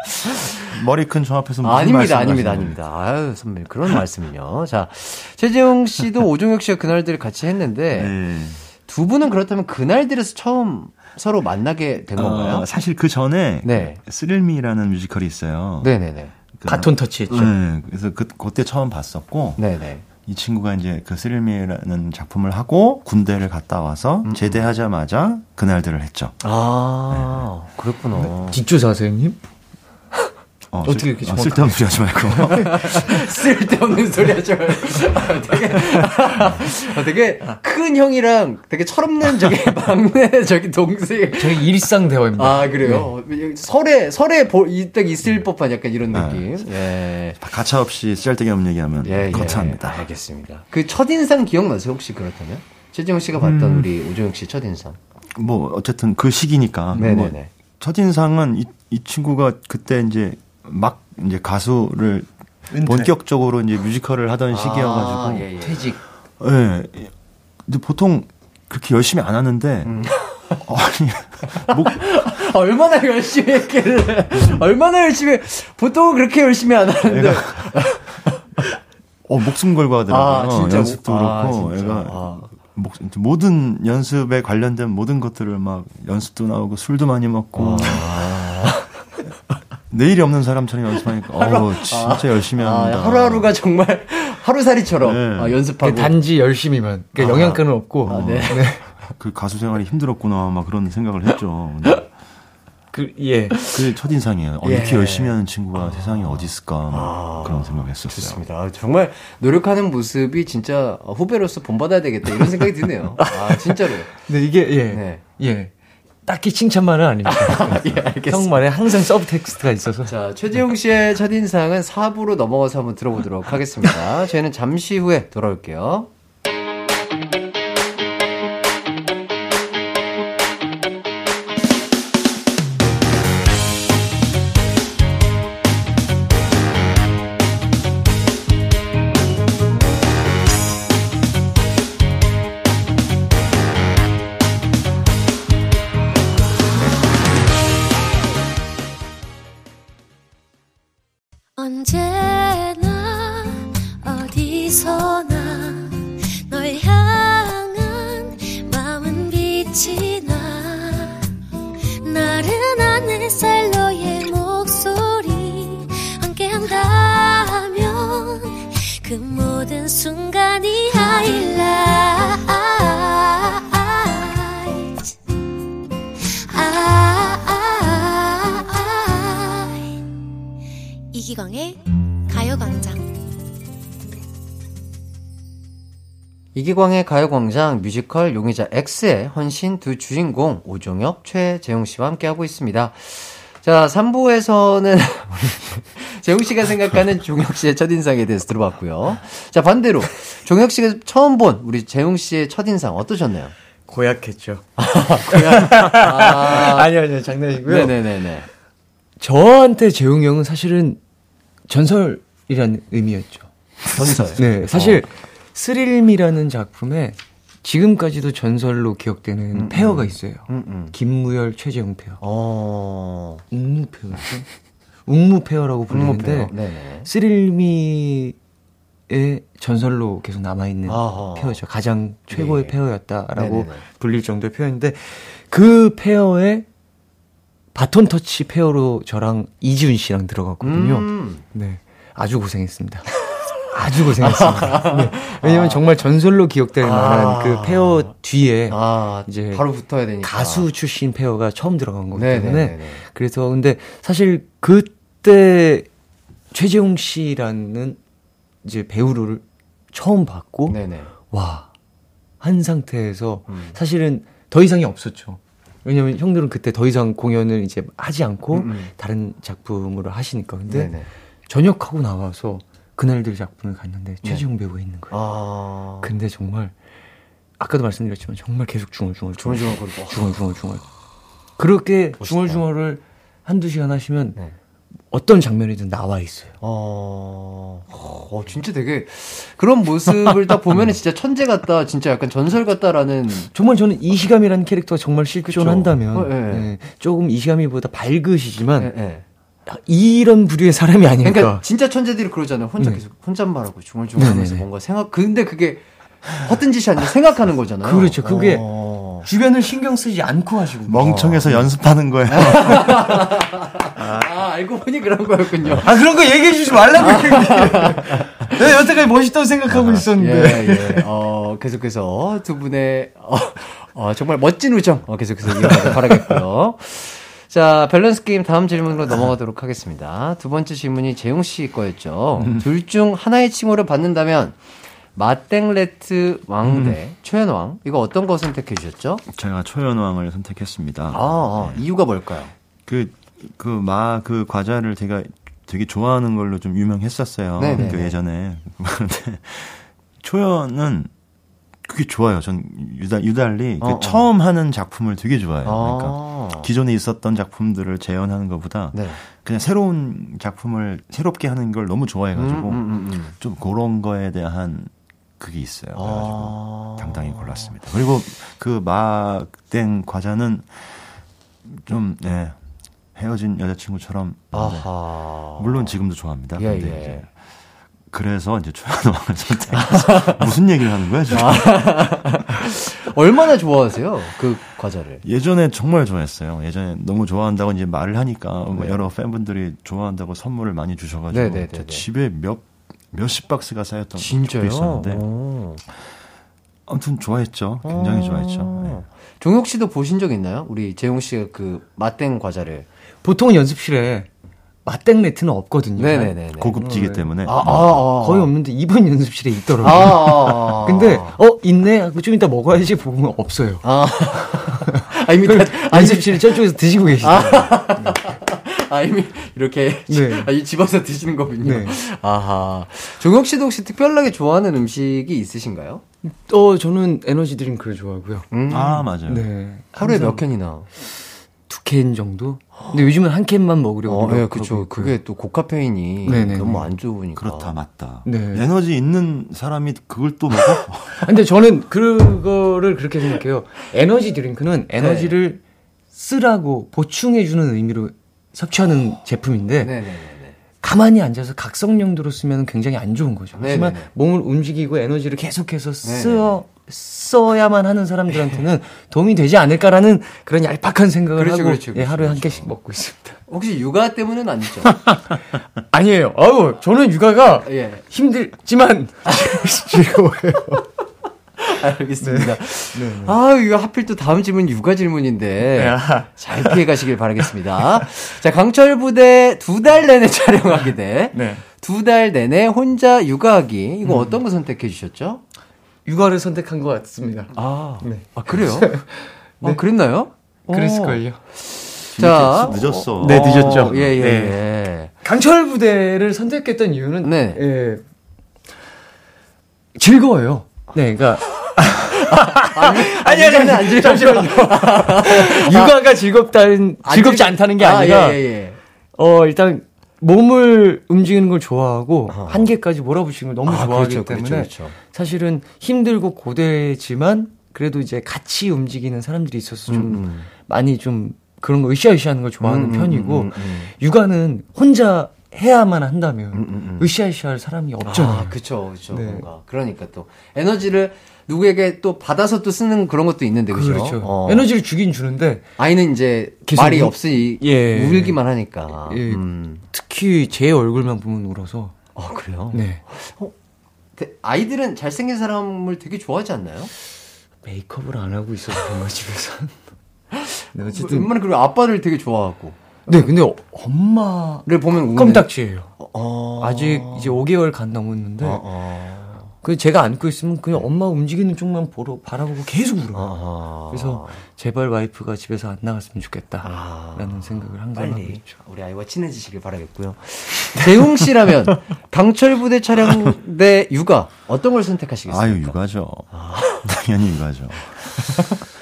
머리 큰 저 앞에서 무슨 아닙니다, 말씀을 아닙니다, 아닙니다. 아유, 선배님, 그런 말씀은요. 자, 최재용 씨도 오종혁 씨와 그날들을 같이 했는데? 네. 두 분은 그렇다면 그날들에서 처음 서로 만나게 된 건가요? 어, 사실 그 전에 네. 스릴미라는 뮤지컬이 있어요. 네네네. 그- 바톤 터치했죠. 네, 그래서 그 그때 처음 봤었고 네네. 이 친구가 이제 그 스릴미라는 작품을 하고 군대를 갔다 와서 음, 제대하자마자 그날들을 했죠. 아, 네. 그렇구나. 뒷조사세요, 형님? 어, 어떻게 쓸- 이렇게 어, 쓸데없는 소리 하지 말고. (laughs) 쓸데없는 소리 하지 말고. 아, 되게, 아, 되게 큰 형이랑 되게 철없는 저기 (laughs) 막내 저기 동생. 저희 일상 대화입니다. 아, 그래요? 설에, 설에 보, 이딱 있을 법한 약간 이런 네. 느낌. 예. 가차 없이 쓸데기 없는 얘기하면 예, 거창합니다. 예, 알겠습니다. 그 첫인상 기억나세요? 혹시 그렇다면? 최재형 씨가 봤던 음. 우리 오종혁 씨 첫인상. 뭐 어쨌든 그 시기니까 네네네. 뭐 첫인상은 이, 이 친구가 그때 이제 막 이제 가수를 본격적으로 이제 뮤지컬을 하던 시기여가지고 아, 예, 예. 퇴직. 예. 근데 보통 그렇게 열심히 안 하는데 음. (laughs) 아니 목 (laughs) 얼마나 열심히 했길래. 얼마나 열심히, 보통은 그렇게 열심히 안 하는데. 애가 어 목숨 걸고 하더라고요. 아, 진짜? 연습도 아, 그렇고 진짜? 애가 아. 목, 모든 연습에 관련된 모든 것들을 막 연습도 나오고 술도 많이 먹고 (laughs) 내일이 없는 사람처럼 연습하니까 (laughs) 어 진짜 열심히 아, 합니다. 하루하루가 정말 하루살이처럼 네. 아, 연습하고. 단지 열심히만. 그러니까 아. 영양가는 없고. 아, 네. (laughs) 그 가수 생활이 힘들었구나 막 그런 생각을 했죠. 근데 그, 예. 그게 첫인상이에요. 어, 예. 이렇게 열심히 하는 친구가 세상에 어디 있을까 막 아, 그런 생각했었어요. 좋습니다. 아, 정말 노력하는 모습이 진짜 후배로서 본받아야 되겠다 이런 생각이 드네요. (laughs) 아, 진짜로. 근데 이게, 예. 네. 예. 딱히 칭찬만은 아닙니다. (laughs) 예, 알겠습니다. 형만의 항상 서브텍스트가 있어서. 자, 최재용 씨의 첫인상은 4부로 넘어가서 한번 들어보도록 하겠습니다. 저희는 잠시 후에 돌아올게요. 이기광의 가요광장 뮤지컬 용의자 X의 헌신 두 주인공 오종혁, 최재용 씨와 함께하고 있습니다. 자, 3부에서는 (laughs) 재용 씨가 생각하는 종혁 씨의 첫인상에 대해서 들어봤고요. 자, 반대로 종혁 씨가 처음 본 우리 재용 씨의 첫인상 어떠셨나요? 고약했죠. (laughs) 아, 아니요, 아니요, 장난이고요. 네네네네. 저한테 재웅이 형은 사실은 전설이라는 의미였죠. 전설. 네, 사실 스릴미라는 작품에 지금까지도 전설로 기억되는 페어가 있어요. 음, 음. 김무열, 최재웅 페어. 어, 웅무 페어죠. 웅무 페어라고 불리는데. 스릴미의 전설로 계속 남아있는 아하. 페어죠. 가장 최고의 예. 페어였다라고 네네네. 불릴 정도의 페어인데 그 페어에 바톤 터치 페어로 저랑 이지훈 씨랑 들어갔거든요. 음. 네. 아주 고생했습니다. (laughs) 아주 고생했습니다. 네. 왜냐면 정말 전설로 기억될 만한 아. 그 페어 뒤에 아, 이제 바로 붙어야 되니까. 가수 출신 페어가 처음 들어간 거기 때문에 네네네네. 그래서 근데 사실 그때 최재웅 씨라는 이제 배우를 처음 봤고. 와 한 상태에서 음. 사실은 더 이상이 없었죠. 왜냐면 형들은 그때 더 이상 공연을 이제 하지 않고 음, 음. 다른 작품으로 하시니까 근데 네네. 전역하고 나와서 그날들 작품을 갔는데 최재용 배우가 있는 거예요. 네. 아. 근데 정말 아까도 말씀드렸지만 정말 계속 중얼중얼 중얼중얼거리고. 중얼 중얼중얼 그렇게 중얼중얼을 한두 시간 하시면 네. 어떤 장면이든 나와 있어요. 어, 어, 진짜 되게 그런 모습을 딱 보면 은 진짜 천재 같다, 진짜 약간 전설 같다라는. 정말 저는 이시감이라는 캐릭터가 정말 실존한다면 어, 예. 예, 조금 이시감이보다 밝으시지만 예, 예. 이런 부류의 사람이 아닐까. 그러니까 진짜 천재들이 그러잖아요. 혼자 네. 계속 혼잣말하고 중얼중얼하면서 네네네. 뭔가 생각. 근데 그게 헛된 짓이 아니라 생각하는 거잖아요. 그렇죠. 그게 어. 주변을 신경 쓰지 않고 하시고 멍청해서 연습하는 거예요. 아, 알고 보니 그런 거였군요. 아 그런 거 얘기해 주지 말라고 내가 여태까지 멋있다고 생각하고 있었는데 예, 예. 어, 계속해서 두 분의, 어, 어, 정말 멋진 우정, 어, 계속해서 이어가길 바라겠고요. 자, 밸런스 게임 다음 질문으로 넘어가도록 하겠습니다. 두 번째 질문이 재용 씨 거였죠. 둘중 하나의 칭호를 받는다면, 마땡레트 왕대 초연왕, 이거 어떤 거 선택해 주셨죠? 제가 초연왕을 선택했습니다. 아, 아, 이유가 뭘까요? 그, 그, 마, 그 과자를 제가 되게 좋아하는 걸로 좀 유명했었어요. 네네네. 그 예전에. (laughs) 초연은 그게 좋아요. 전 유달, 유달리 그 어, 어. 처음 하는 작품을 되게 좋아해요. 그러니까 아, 기존에 있었던 작품들을 재현하는 것보다 네. 그냥 새로운 작품을 새롭게 하는 걸 너무 좋아해가지고 음, 음, 음. 좀 그런 거에 대한 그게 있어요. 그래가지고 아. 당당히 골랐습니다. 그리고 그 마땡 과자는 좀 네, 헤어진 여자친구처럼. 물론 지금도 좋아합니다. 예, 근데 예. 이제 그래서 이제 초연 왕을 (laughs) 선택해서 무슨 얘기를 하는 거야 지금? 아. (laughs) 얼마나 좋아하세요? 그 과자를. 예전에 정말 좋아했어요. 예전에 너무 좋아한다고 이제 말을 하니까 뭐 네. 여러 팬분들이 좋아한다고 선물을 많이 주셔가지고 네네네네. 제 집에 몇 몇십 박스가 쌓였던 진짜요? 있었는데 오. 아무튼 좋아했죠. 굉장히 어. 좋아했죠. 네. 종혁 씨도 보신 적 있나요? 우리 재용 씨가 그 맛땡 과자를. 보통 연습실에 맛땡 네트는 없거든요. 네네네. 고급지기 네. 때문에 아, 아, 아. 거의 없는데 이번 연습실에 있더라고요. 아, 아, 아. (laughs) 근데 어 있네 좀 이따 먹어야지 보면 없어요. 아. 아, 이미 연습실 저쪽에서 드시고 계시더라고요. 아, 이미 이렇게 네. 아, 이 집어서 드시는 거군요. 네. 아하. 종혁 씨도 혹시 특별하게 좋아하는 음식이 있으신가요? 어 저는 에너지 드링크를 좋아하고요. 음. 아 맞아요. 네. 하루에 항상 몇 캔이나? 두 캔 정도? 근데 요즘은 한 캔만 먹으려고 어, 예, 노력하고 그쵸. 그게 또 고카페인이 네네네. 너무 안 좋으니까. 그렇다 맞다. 네. 에너지 있는 사람이 그걸 또 먹어? (laughs) 근데 저는 그거를 그렇게 생각해요. 에너지 드링크는 에너지를 쓰라고 보충해주는 의미로 섭취하는 제품인데 네네네. 가만히 앉아서 각성용도로 쓰면 굉장히 안 좋은 거죠. 하지만. 몸을 움직이고 에너지를 계속해서 써 써야만 하는 사람들한테는 도움이 되지 않을까라는 그런 얄팍한 생각을 그렇죠, 하고 그렇죠, 예, 그렇죠, 하루에 한 그렇죠. 개씩 먹고 있습니다. 혹시 육아 때문은 아니죠? (laughs) 아니에요. 아우 저는 육아가 예. 힘들지만 (laughs) 즐거워요. 알겠습니다. 아, 이거 하필 또 다음 질문 육아 질문인데 잘 피해 가시길 바라겠습니다. 자, 강철 부대 두 달 내내 촬영하게 돼. 네. 두달 내내 혼자 육아하기. 이거 어떤 거 선택해 주셨죠? 육아를 선택한 것 같습니다. 아, 네. 아 그래요? (laughs) 아, 그랬나요? 그랬을걸요. 자, 늦었어. 네, 늦었죠. 예, 예, 네. 예. 강철 부대를 선택했던 이유는 네. 예, 즐거워요. 네, 그러니까 (laughs) 아니, 아니, 아니, 아니, 잠시만요. (laughs) 육아가 즐겁다는 즐겁지 않다는 게 아, 아니라 예, 예, 예. 어 일단 몸을 움직이는 걸 좋아하고 한계까지 몰아붙이는 걸 너무 아, 좋아하기 그렇죠, 때문에 그렇죠, 그렇죠. 사실은 힘들고 고되지만 그래도 이제 같이 움직이는 사람들이 있어서 좀 음. 많이 좀 그런 거 으쌰으쌰하는 걸 좋아하는 음, 음, 편이고 음, 음. 육아는 혼자 해야만 한다면 음, 음. 으쌰으쌰할 사람이 없잖아요. 아, 그쵸, 그쵸. 네. 뭔가. 그러니까 또 에너지를 누구에게 또 받아서 또 쓰는 그런 것도 있는데, 그죠? 그렇죠. 어. 에너지를 주긴 주는데 아이는 이제 말이 울- 없으니 예. 울기만 하니까. 예. 음. 특히 제 얼굴만 보면 울어서 아, 그래요? 네. 데- 아이들은 잘생긴 사람을 되게 좋아하지 않나요? 메이크업을 안 하고 있어서 그런 거 집에서. 네, 어쨌든 어쨌든 웬만하면 그리고 아빠를 되게 좋아하고. 네, 근데 어- 엄마를 를 보면. 껌딱지예요. 어. 아직 이제 5개월 간 넘었는데 어, 어. 그 제가 안고 있으면 그냥 엄마 움직이는 쪽만 보러 바라보고 계속 울어요. 어. 그래서 제발 와이프가 집에서 안 나갔으면 좋겠다라는 아. 생각을 항상 하고 빨리 있죠. 우리 아이와 친해지시길 바라겠고요. (laughs) 재웅 씨라면 강철 부대 촬영 대 육아 어떤 걸 선택하시겠어요? 아유 육아죠. 당연히 육아죠. (laughs)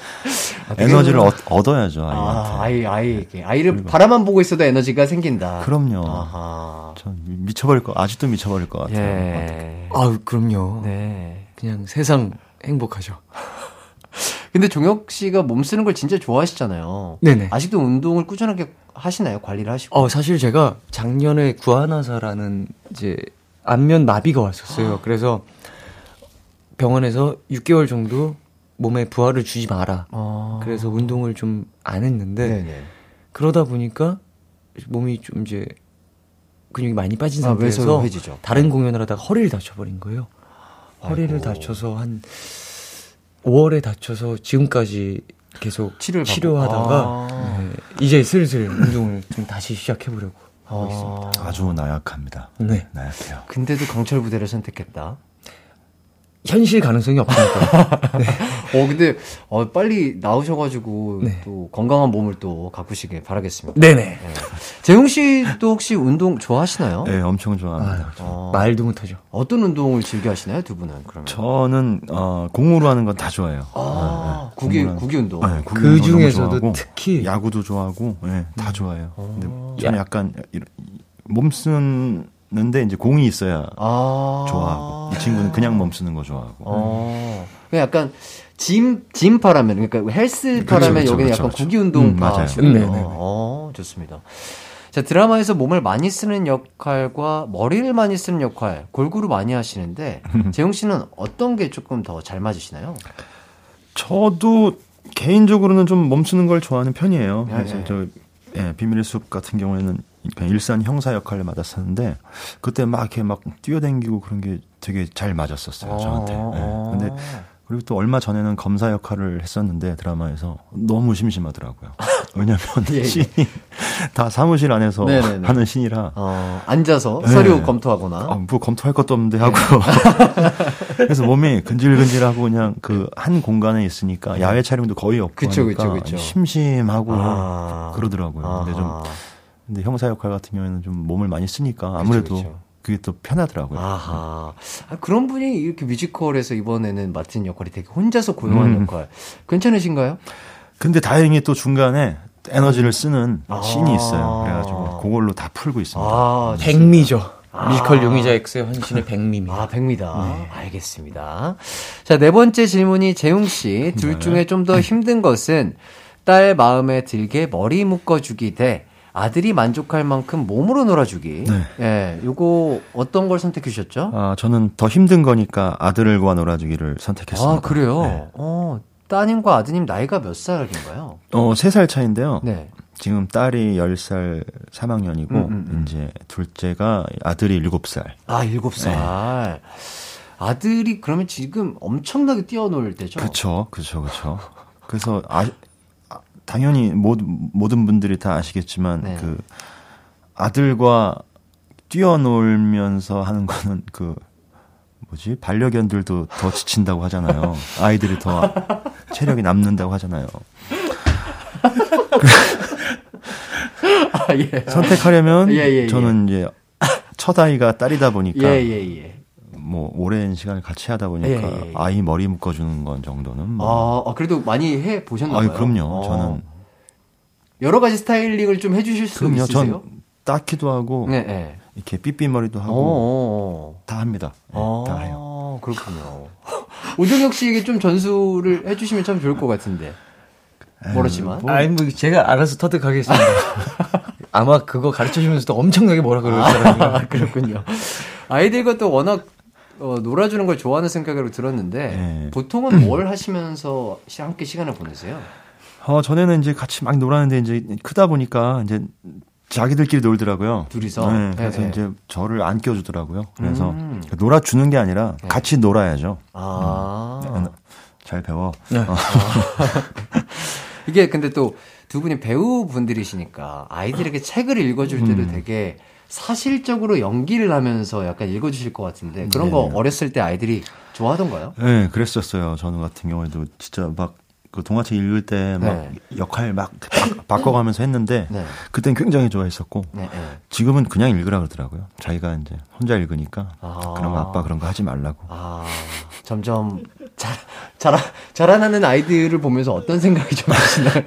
아, 에너지를 얻, 얻어야죠, 아이한테. 아, 아이, 아이에게. 아이를 바라만 보고 있어도 에너지가 생긴다. 그럼요. 아하. 전 미쳐버릴 거, 아직도 미쳐버릴 것 같아요. 예. 아유, 그럼요. 네. 그냥 세상 행복하죠. (laughs) 근데 종혁 씨가 몸 쓰는 걸 진짜 좋아하시잖아요. 네네. 아직도 운동을 꾸준하게 하시나요? 관리를 하시고. 어, 사실 제가 작년에 구아나사라는 이제 안면 마비가 왔었어요. 그래서 병원에서 6개월 정도 몸에 부하를 주지 마라. 아. 그래서 운동을 좀 안 했는데 네네. 그러다 보니까 몸이 좀 이제 근육이 많이 빠진 아, 상태에서 외소해지죠. 다른 공연을 하다가 허리를 다쳐버린 거예요. 허리를 아이고. 다쳐서 한 5월에 다쳐서 지금까지 계속 치료를. 치료하다가 아. 네, 이제 슬슬 운동을 좀 다시 시작해 보려고 하고 아. 있습니다. 아주 나약합니다. 네. 나약해요. 근데도 강철 부대를 선택했다. 현실 가능성이 없으니까. (laughs) 어, 근데, 어, 빨리 나오셔가지고, 네. 또 건강한 몸을 또 가꾸시길 바라겠습니다. 네네. 네. 재용 씨도 혹시 운동 좋아하시나요? 네, 엄청 좋아합니다. 어, 말도 못하죠. 어떤 운동을 즐겨 하시나요, 두 분은? 그러면? 저는 어, 공으로 하는 건 다 좋아해요. 아, 네, 구기, 구기 운동. 네, 구기 그 중에서도 좋아하고, 특히 야구도 좋아하고, 네, 다 좋아해요. 근데 어. 저는 약간 이런- 몸쓰 는데 이제 공이 있어야 아. 좋아하고 이 친구는 그냥 몸 쓰는 거 좋아하고. 어. 그냥 약간 짐 짐파라면 그러니까 헬스파라면 여기는 약간. 구기 운동 음, 맞아요. 파시군요. 네, 네, 네. 어, 좋습니다. 자, 드라마에서 몸을 많이 쓰는 역할과 머리를 많이 쓰는 역할 골고루 많이 하시는데 (laughs) 재용 씨는 어떤 게 조금 더 잘 맞으시나요? 저도 개인적으로는 좀몸 쓰는 걸 좋아하는 편이에요. 네, 그래서 네. 저 예, 비밀의 숲 같은 경우에는 그냥 일산 형사 역할을 맡았었는데 그때 막 이렇게 막 뛰어다니고 그런 게 되게 잘 맞았었어요 저한테. 예. 어. 근데 그리고 또 얼마 전에는 검사 역할을 했었는데 드라마에서 너무 심심하더라고요. (laughs) 왜냐면 예, 예. 신이 다 사무실 안에서 네네네. 하는 신이라 어, 앉아서 네. 서류 검토하거나 아, 뭐 검토할 것도 없는데 하고 (laughs) 그래서 몸이 근질근질하고 그냥 그 한 공간에 있으니까 야외 촬영도 거의 없고 그쵸, 그쵸, 그쵸. 심심하고 아. 그러더라고요. 근데 좀 아하. 근데 형사 역할 같은 경우에는 좀 몸을 많이 쓰니까 아무래도 그쵸. 그게 또 편하더라고요. 아하. 아, 그런 분이 이렇게 뮤지컬에서 이번에는 맡은 역할이 되게 혼자서 고용한 음. 역할. 괜찮으시신가요? 근데 다행히 또 중간에 에너지를 쓰는 아. 씬이 있어요. 그래가지고 그걸로 다 풀고 있습니다. 아, 백미죠. 뮤지컬 용의자 X의 헌신의 백미입니다. 아, 백미다. 알겠습니다. 자, 네 번째 질문이 재웅 씨. 둘 네. 중에 좀 더 힘든 것은 딸 마음에 들게 머리 묶어주기 대 아들이 만족할 만큼 몸으로 놀아주기. 네. 예, 요거 어떤 걸 선택해 주셨죠? 아, 저는 더 힘든 거니까 아들과 놀아주기를 선택했습니다. 아, 그래요? 네. 어, 따님과 아드님 나이가 몇 살인가요? 어, 3살 차인데요. 네. 지금 딸이 10살 3학년이고 음, 음, 음. 이제 둘째가 아들이 7살. 아, 일곱 살. 아들이 그러면 지금 엄청나게 뛰어놀 때죠? 그쵸, 그쵸, 그쵸. 그래서 아, 아, 당연히 모든 모든 분들이 다 아시겠지만 네. 그 아들과 뛰어놀면서 하는 거는 그 뭐지 반려견들도 더 지친다고 하잖아요. 아이들이 더 체력이 남는다고 하잖아요. 아, 예. 선택하려면 예, 예, 예. 저는 이제 첫 아이가 딸이다 보니까 예, 예, 예. 뭐 오랜 시간을 같이 하다 보니까 예, 예, 예. 아이 머리 묶어주는 건 정도는 뭐. 아, 아, 그래도 많이 해 보셨나봐요. 아, 그럼요. 어. 저는 여러 가지 스타일링을 좀 해주실 수 그럼요. 있으세요? 전 따키도 하고 네, 네. 이렇게 삐삐머리도 어, 하고 어, 다 합니다. 네, 어. 다 해요. 아, 그렇군요. (laughs) 오정혁 씨에게 좀 전수를 해주시면 참 좋을 것 같은데. 모르지만. 뭐. 아니, 뭐, 제가 알아서 터득하겠습니다. (laughs) 아마 그거 가르쳐 주면서도 엄청나게 뭐라 사람이 아, 그렇군요. 아이들과 또 워낙 어, 놀아주는 걸 좋아하는 생각으로 들었는데 네. 보통은 뭘 하시면서 시- 함께 시간을 보내세요? 어, 전에는 이제 같이 막 놀았는데 이제 크다 보니까 이제 자기들끼리 놀더라고요. 둘이서? 네, 그래서 네, 네. 이제 저를 안 껴주더라고요. 그래서 음. 놀아주는 게 아니라 네. 같이 놀아야죠. 아. 음, 잘 배워. 네. (laughs) 이게 근데 또 두 분이 배우분들이시니까 아이들에게 책을 읽어줄 때도 음. 되게 사실적으로 연기를 하면서 약간 읽어주실 것 같은데 그런 거 네네. 어렸을 때 아이들이 좋아하던가요? 네, 그랬었어요. 저는 같은 경우에도 진짜 막 그 동화책 읽을 때막 네. 역할 막 바, 꿔가면서 했는데 네. 그땐 굉장히 좋아했었고 네, 네. 지금은 그냥 읽으라 그러더라고요. 자기가 이제 혼자 읽으니까 아. 그럼 아빠 그런 거 하지 말라고. 아, 점점 자, 자라, 자라나는 아이들을 보면서 어떤 생각이 좀 드시나요?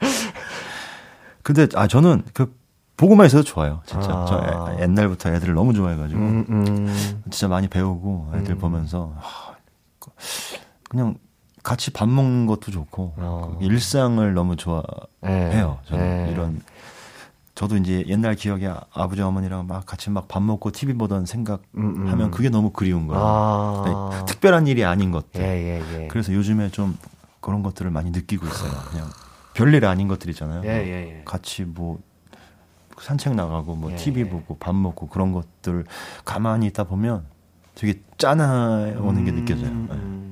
(laughs) 근데 아 저는 그 보고만 있어도 좋아요. 진짜 아. 저 애- 옛날부터 애들을 너무 좋아해가지고 음, 음. 진짜 많이 배우고 애들 음. 보면서 하, 그냥 같이 밥 먹는 것도 좋고 어. 그 일상을 너무 좋아해요. 네. 저는 네. 이런 저도 이제 옛날 기억에 아- 아버지 어머니랑 막 같이 막 밥 먹고 TV 보던 생각하면 음, 음. 그게 너무 그리운 거예요. 아. 특별한 일이 아닌 것들. 예, 예, 예. 그래서 요즘에 좀 그런 것들을 많이 느끼고 있어요. 그냥 별일 아닌 것들 있잖아요. 예, 예, 예. 같이 뭐 산책 나가고 뭐 예, TV 예. 보고 밥 먹고 그런 것들 가만히 있다 보면 되게 짠하오는 게 느껴져요. 네. 음.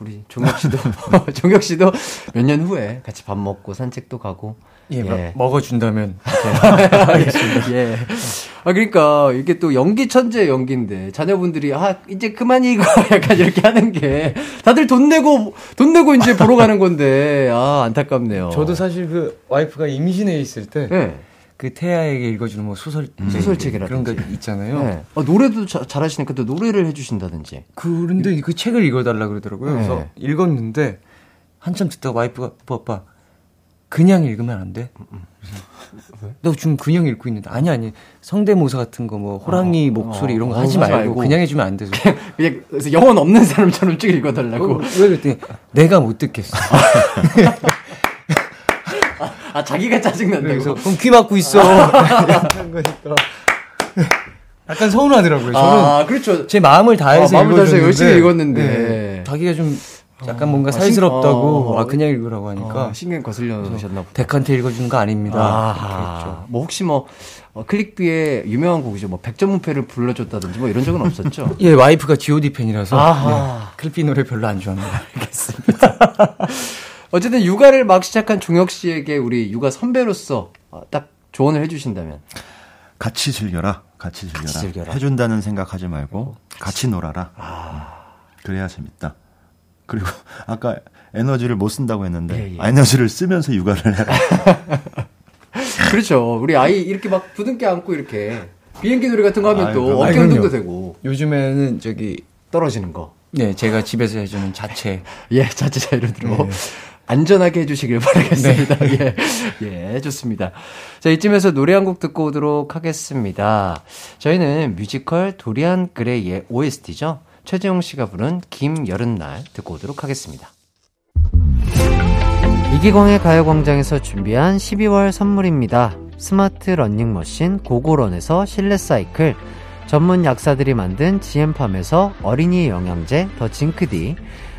우리 종혁 씨도 (laughs) 종혁 씨도 몇 년 후에 같이 밥 먹고 산책도 가고 예, 예. 먹어준다면. (laughs) 예. 아 그러니까 이게 또 연기 천재 연기인데 자녀분들이 아 이제 그만 이거 (laughs) 약간 이렇게 하는 게 다들 돈 내고 돈 내고 이제 보러 가는 건데 아 안타깝네요. 저도 사실 그 와이프가 임신해 있을 때. 네. 그 태아에게 읽어주는 뭐 소설 소설책이라든지. 그런 거 있잖아요. 네. 아, 노래도 자- 잘하시니까 또 노래를 해주신다든지. 그런데 그 책을 읽어달라 그러더라고요. 그래서 네. 읽었는데 한참 듣다가 와이프가 오빠 그냥 읽으면 안 돼? 그래서 너 지금 그냥 읽고 있는데 아니 아니 성대모사 같은 거 뭐 호랑이 어, 목소리 이런 거 어, 하지 하지 말고, 말고. 그냥 해주면 안 돼서 (laughs) 그냥 그래서 영혼 없는 사람처럼 쭉 읽어달라고. 어, 왜 그랬더니 내가 못 듣겠어. (laughs) 아 자기가 짜증 난다고. 그래서 그럼 귀 막고 있어. 이런 거니까. 약간 서운하더라고요. 저는 아 그렇죠. 제 마음을 다해서 아, 마음을 다해서 열심히 읽었는데. 네, 자기가 좀 약간 뭔가 아, 살스럽다고 신- 어. 아 그냥 읽으라고 하니까 아, 신경 거슬려셨나 보다. 백한테 읽어주는 거 아닙니다. 아, 뭐 혹시 뭐 어, 클릭비의 유명한 곡이죠. 뭐 백전문패를 불러줬다든지 뭐 이런 적은 없었죠. (laughs) 예, 와이프가 G.O.D 팬이라서. 네, 클피 노래 별로 안 좋아합니다. (laughs) (laughs) 어쨌든 육아를 막 시작한 종혁 씨에게 우리 육아 선배로서 어, 딱 조언을 해주신다면 같이 즐겨라. 같이 즐겨라. 같이 즐겨라. 해준다는 생각하지 말고 같이 놀아라. 그래야 재밌다. 그리고 (laughs) 아까 에너지를 못 쓴다고 했는데 예, 예. 아, 에너지를 쓰면서 육아를 해라. (laughs) 그렇죠. 우리 아이 이렇게 막 부둥켜 안고 이렇게 비행기 놀이 같은 거 하면 아이, 또. 어깨 운동도. 되고 요즘에는 저기 떨어지는 거. 네, 제가 집에서 해주는 자체. (laughs) 예, 자체 자유로 들어 네. 안전하게 해주시길 바라겠습니다. (laughs) 예, 예, 좋습니다. 자, 이쯤에서 노래 한 곡 듣고 오도록 하겠습니다. 저희는 뮤지컬 도리안 그레이의 OST죠. 최재웅 씨가 부른 긴 여름날 듣고 오도록 하겠습니다. 이기광의 가요광장에서 준비한 12월 선물입니다. 스마트 러닝머신 고고런에서 실내 사이클, 전문 약사들이 만든 GM팜에서 어린이 영양제 더 징크디,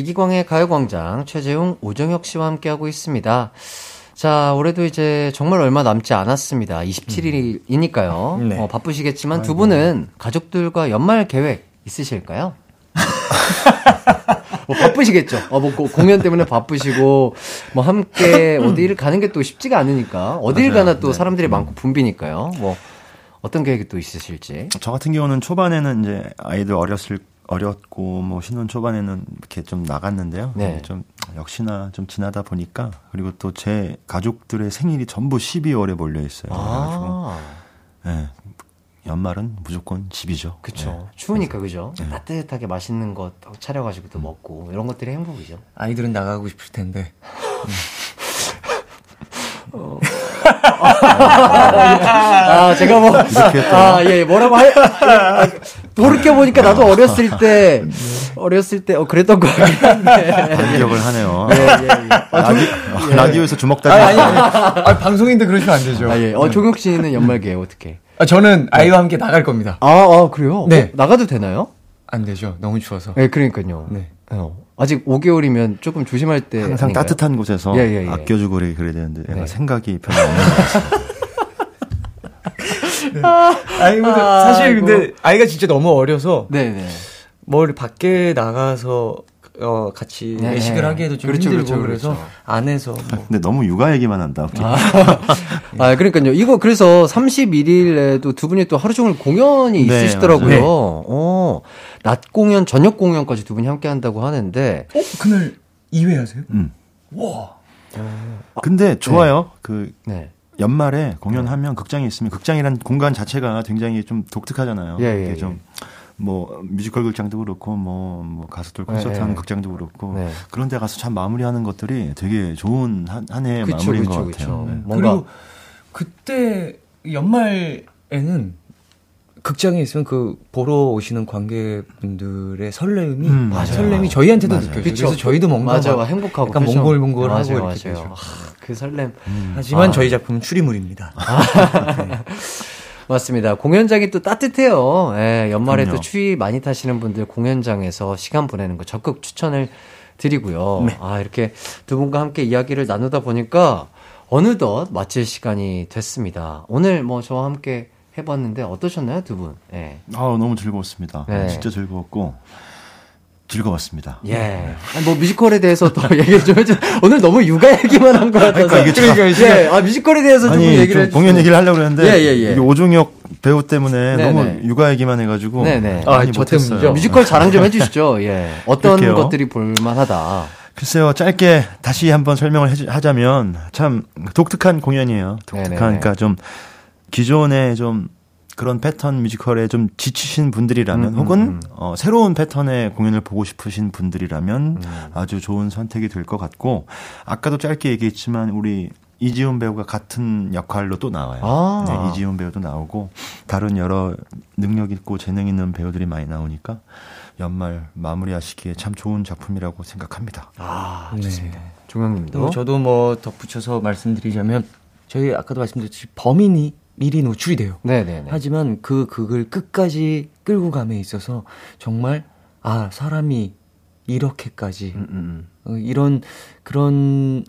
이기광의 가요광장 최재용 오정혁 씨와 함께하고 있습니다. 자, 올해도 이제 정말 얼마 남지 않았습니다. 27일이니까요. 네. 어, 바쁘시겠지만 두 분은 가족들과 연말 계획 있으실까요? (laughs) 뭐 바쁘시겠죠. 어, 뭐 고- 공연 때문에 바쁘시고 뭐 함께 (laughs) 어디를 가는 게 또 쉽지가 않으니까 맞아요. 가나 또 네. 사람들이 많고 붐비니까요. 뭐 어떤 계획이 또 있으실지. 저 같은 경우는 초반에는 이제 아이들 어렸을 어렸고 뭐 신혼 초반에는 이렇게 좀 나갔는데요. 네. 좀 역시나 좀 지나다 보니까 그리고 또 제 가족들의 생일이 전부 12월에 몰려 있어요. 그래가지고 아, 예, 연말은 무조건 집이죠. 그쵸. 추우니까, 그죠? 따뜻하게 맛있는 거 차려가지고 또 먹고, 이런 것들이 행복이죠. 아이들은 나가고 싶을 텐데. (laughs) 아, 제가 뭐, 아, 예, 뭐라고 할, 아, 돌이켜 보니까 나도 어렸을 때, 어렸을 때, 어, 그랬던 거 같긴 한데. 반격을 하네요. 예, 예, 예. 아, 조, 라디, 라디오에서 주먹 아니, 다지 아니, 아니. 아, 방송인데 그러시면 안 되죠. 아, 예. 어, 종혁 씨는 연말기에 어떻게? 아, 저는 아이와 함께 나갈 겁니다. 아, 아, 그래요? 네. 어, 나가도 되나요? 안 되죠. 너무 추워서. 예, 그러니까요. 네. 어, 아직 5개월이면 조금 조심할 때. 항상 아닌가요? 따뜻한 곳에서 예, 예, 예. 아껴주고 그래, 그래야 되는데 네. 약간 생각이 별로 없는 것 같아요. (laughs) 아니, 근데 사실 근데 아이가 진짜 너무 어려서 네네. 뭘 밖에 나가서 어 같이 네. 외식을 하기에도 좀 그렇죠, 힘들고 그렇죠, 그래서 그렇죠. 안에서 뭐 근데 너무 육아 얘기만 한다. 웃기다. (laughs) 아, 그러니까요. 이거 그래서 31일에도 두 분이 또 하루 종일 공연이 네, 있으시더라고요. 맞아요. 어, 낮 공연, 저녁 공연까지 두 분이 함께 한다고 하는데. 어, 그날 2회 하세요? 음. 와. 근데 좋아요. 그 네. 연말에 공연하면 극장에 있으면 극장이란 공간 자체가 굉장히 좀 독특하잖아요. 예, 예, 이게 예. 좀뭐 뮤지컬 극장도 그렇고 뭐, 뭐 가수들 콘서트 예, 하는 예. 극장도 그렇고 네. 그런 데 가서 참 마무리하는 것들이 되게 좋은 한, 한 해의 그쵸, 마무리인 그쵸, 것 그쵸. 같아요. 네. 뭔가. 그리고 그때 연말에는 극장에 있으면 그 보러 오시는 관객분들의 설렘이 음, 맞아요. 설렘이 저희한테도 맞아요. 느껴져요. 그쵸. 그래서 저희도 뭔가 맞아, 막 행복하고. 약간 그죠? 몽골몽골하고 맞아요, 이렇게 맞아요. 아, 그 설렘. 하지만 아. 저희 작품은 추리물입니다. (laughs) (laughs) 맞습니다. 공연장이 또 따뜻해요. 예, 연말에 그럼요. 또 추위 많이 타시는 분들 공연장에서 시간 보내는 거 적극 추천을 드리고요. 아, 이렇게 두 분과 함께 이야기를 나누다 보니까 어느덧 마칠 시간이 됐습니다. 오늘 뭐 저와 함께 해봤는데 어떠셨나요, 두 분? 예. 아 너무 즐거웠습니다. 네. 진짜 즐거웠고 즐거웠습니다. 예. 아니, 뭐 뮤지컬에 대해서 또 (laughs) 얘기를 좀 해줘. 오늘 너무 육아 얘기만 한 것 같아서. 그러니까 이게 참- 예. 아, 뮤지컬에 대해서 좀 아니 얘기를 좀 공연. 얘기를 하려고 그랬는데 예, 예, 예. 이게 오종혁 배우 때문에 네네. 너무 육아 얘기만 해가지고 네네. 아, 많이 저 못했어요. 때문이죠. 뮤지컬 자랑 좀 해주시죠. (laughs) 예. 어떤 그럴게요. 것들이 볼만하다. 글쎄요, 짧게 다시 한번 설명을 해주- 하자면 참 독특한 공연이에요. 독특한, 네네네. 그러니까 좀 기존의 좀 그런 패턴 뮤지컬에 좀 지치신 분들이라면 음, 혹은 음, 음. 어, 새로운 패턴의 공연을 보고 싶으신 분들이라면 음. 아주 좋은 선택이 될 것 같고 아까도 짧게 얘기했지만 우리 이지훈 배우가 같은 역할로 또 나와요. 아. 네, 이지훈 배우도 나오고 다른 여러 능력 있고 재능 있는 배우들이 많이 나오니까 연말 마무리하시기에 참 좋은 작품이라고 생각합니다. 아, 네. 좋습니다. 종영님도. 또 저도 뭐 덧붙여서 말씀드리자면 저희 아까도 말씀드렸듯이 범인이 미리 노출이 돼요. 네네네. 하지만 그 극을 끝까지 끌고 감에 있어서 정말 아 사람이 이렇게까지 음, 음, 어, 이런 그런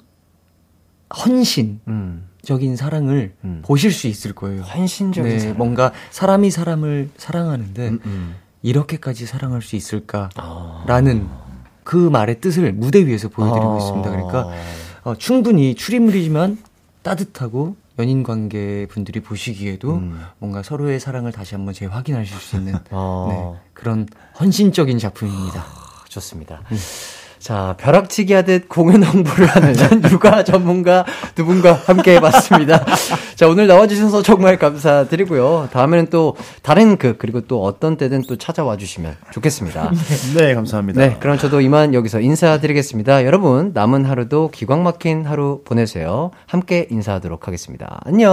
헌신적인 음. 사랑을 음. 보실 수 있을 거예요. 헌신적인 네, 사랑. 뭔가 사람이 사람을 사랑하는데 음, 음. 이렇게까지 사랑할 수 있을까라는 아. 그 말의 뜻을 무대 위에서 보여드리고 아. 있습니다. 그러니까 어, 충분히 추리물이지만 따뜻하고 연인 관계 분들이 보시기에도 음. 뭔가 서로의 사랑을 다시 한번 재확인하실 수 있는 (laughs) 아. 네, 그런 헌신적인 작품입니다. 좋습니다. 자, 벼락치기 하듯 공연 홍보를 하는 (laughs) 육아 전문가 두 분과 함께 해봤습니다. 자, 오늘 나와주셔서 정말 감사드리고요. 다음에는 또 다른 극, 그리고 또 어떤 때든 또 찾아와 주시면 좋겠습니다. (laughs) 네, 감사합니다. 네, 그럼 저도 이만 여기서 인사드리겠습니다. 여러분, 남은 하루도 기광 막힌 하루 보내세요. 함께 인사하도록 하겠습니다. 안녕.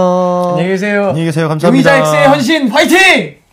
안녕히 계세요. 안녕히 계세요. 감사합니다. 용의자 X의 헌신 화이팅!